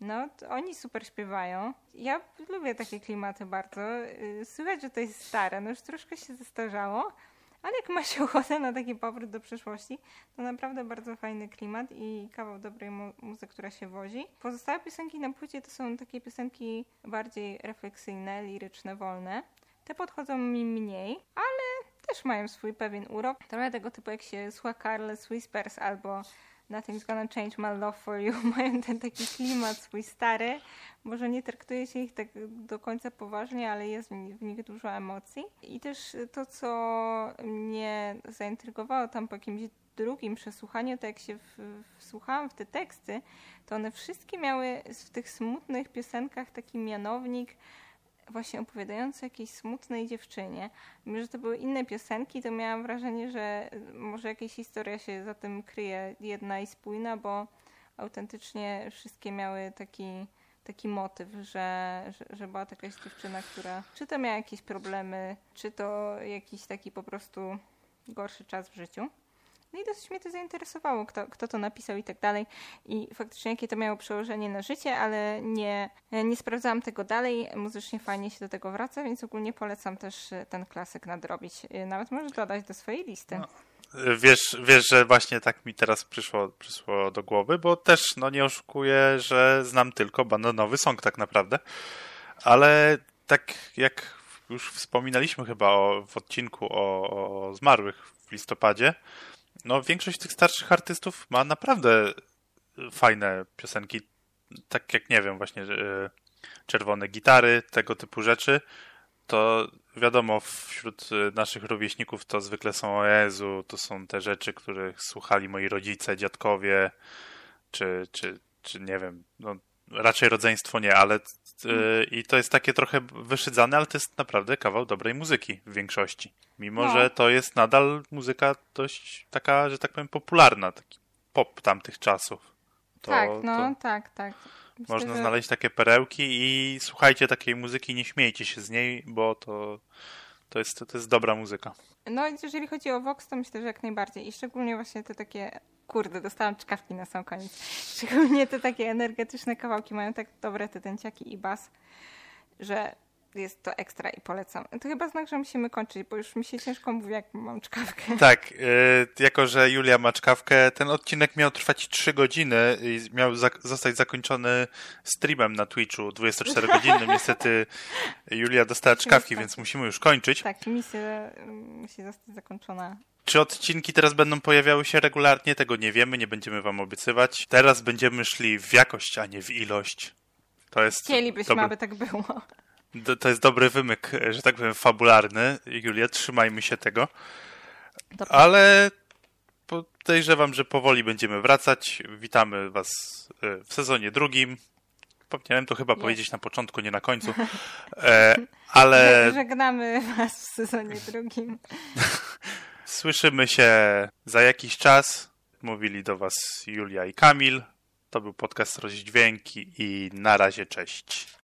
Speaker 2: No, oni super śpiewają. Ja lubię takie klimaty bardzo. Yy, Słychać, że to jest stare, no już troszkę się zestarzało, ale jak ma się ochotę na taki powrót do przeszłości, to naprawdę bardzo fajny klimat i kawał dobrej mu- muzyki, która się wozi. Pozostałe piosenki na płycie to są takie piosenki bardziej refleksyjne, liryczne, wolne. Te podchodzą mi mniej, ale też mają swój pewien urok. Trochę tego typu jak się słucha Careless Whispers albo Nothing's Gonna Change My Love For You mają ten taki klimat swój stary. Może nie traktuje się ich tak do końca poważnie, ale jest w nich, dużo emocji. I też to, co mnie zaintrygowało tam po jakimś drugim przesłuchaniu, to jak się wsłuchałam w te teksty, to one wszystkie miały w tych smutnych piosenkach taki mianownik właśnie opowiadający jakiejś smutnej dziewczynie. Mimo, że to były inne piosenki, to miałam wrażenie, że może jakaś historia się za tym kryje, jedna i spójna, bo autentycznie wszystkie miały taki taki motyw, że, że, że była to jakaś dziewczyna, która czy to miała jakieś problemy, czy to jakiś taki po prostu gorszy czas w życiu. No i dosyć mnie to zainteresowało, kto, kto to napisał i tak dalej. I faktycznie jakie to miało przełożenie na życie, ale nie, nie sprawdzałam tego dalej. Muzycznie fajnie się do tego wraca, więc ogólnie polecam też ten klasyk nadrobić. Nawet możesz dodać do swojej listy. No.
Speaker 1: Wiesz, wiesz, że właśnie tak mi teraz przyszło, przyszło do głowy, bo też no nie oszukuję, że znam tylko bananowy song tak naprawdę. Ale tak jak już wspominaliśmy chyba o, w odcinku o, o zmarłych w listopadzie, no większość tych starszych artystów ma naprawdę fajne piosenki, tak jak nie wiem, właśnie e, czerwone gitary, tego typu rzeczy, to wiadomo, wśród naszych rówieśników to zwykle są o to są te rzeczy, których słuchali moi rodzice, dziadkowie, czy, czy, czy nie wiem, no raczej rodzeństwo nie, ale yy, i to jest takie trochę wyszydzane, ale to jest naprawdę kawał dobrej muzyki w większości. Mimo, no. że to jest nadal muzyka dość taka, że tak powiem, popularna, taki pop tamtych czasów.
Speaker 2: To, tak, no, to tak, tak.
Speaker 1: Myślę, można że... znaleźć takie perełki i słuchajcie takiej muzyki, nie śmiejcie się z niej, bo to, to, jest, to jest dobra muzyka.
Speaker 2: No jeżeli chodzi o Vox, to myślę, że jak najbardziej. I szczególnie właśnie te takie Kurde, dostałam czkawki na sam koniec. Szczególnie te takie energetyczne kawałki mają tak dobre te tenciaki i bas, że jest to ekstra i polecam. To chyba znak, że musimy kończyć, bo już mi się ciężko mówi, jak mam czkawkę.
Speaker 1: Tak, yy, jako że Julia ma czkawkę, ten odcinek miał trwać 3 godziny i miał za zostać zakończony streamem na Twitchu 24 godziny. Niestety Julia dostała czkawki, więc musimy już kończyć.
Speaker 2: Tak, misja musi zostać zakończona
Speaker 1: czy odcinki teraz będą pojawiały się regularnie? Tego nie wiemy, nie będziemy wam obiecywać. Teraz będziemy szli w jakość, a nie w ilość. To jest
Speaker 2: Chcielibyśmy, dobry... aby tak było.
Speaker 1: To jest dobry wymyk, że tak powiem, fabularny. Julia, trzymajmy się tego. Dobrze. Ale podejrzewam, że powoli będziemy wracać. Witamy Was e, w sezonie drugim. Powinienem to chyba jest. powiedzieć na początku, nie na końcu. E, ale.
Speaker 2: Żegnamy Was w sezonie drugim.
Speaker 1: Słyszymy się za jakiś czas. Mówili do Was Julia i Kamil. To był podcast Rozdźwięki i na razie cześć.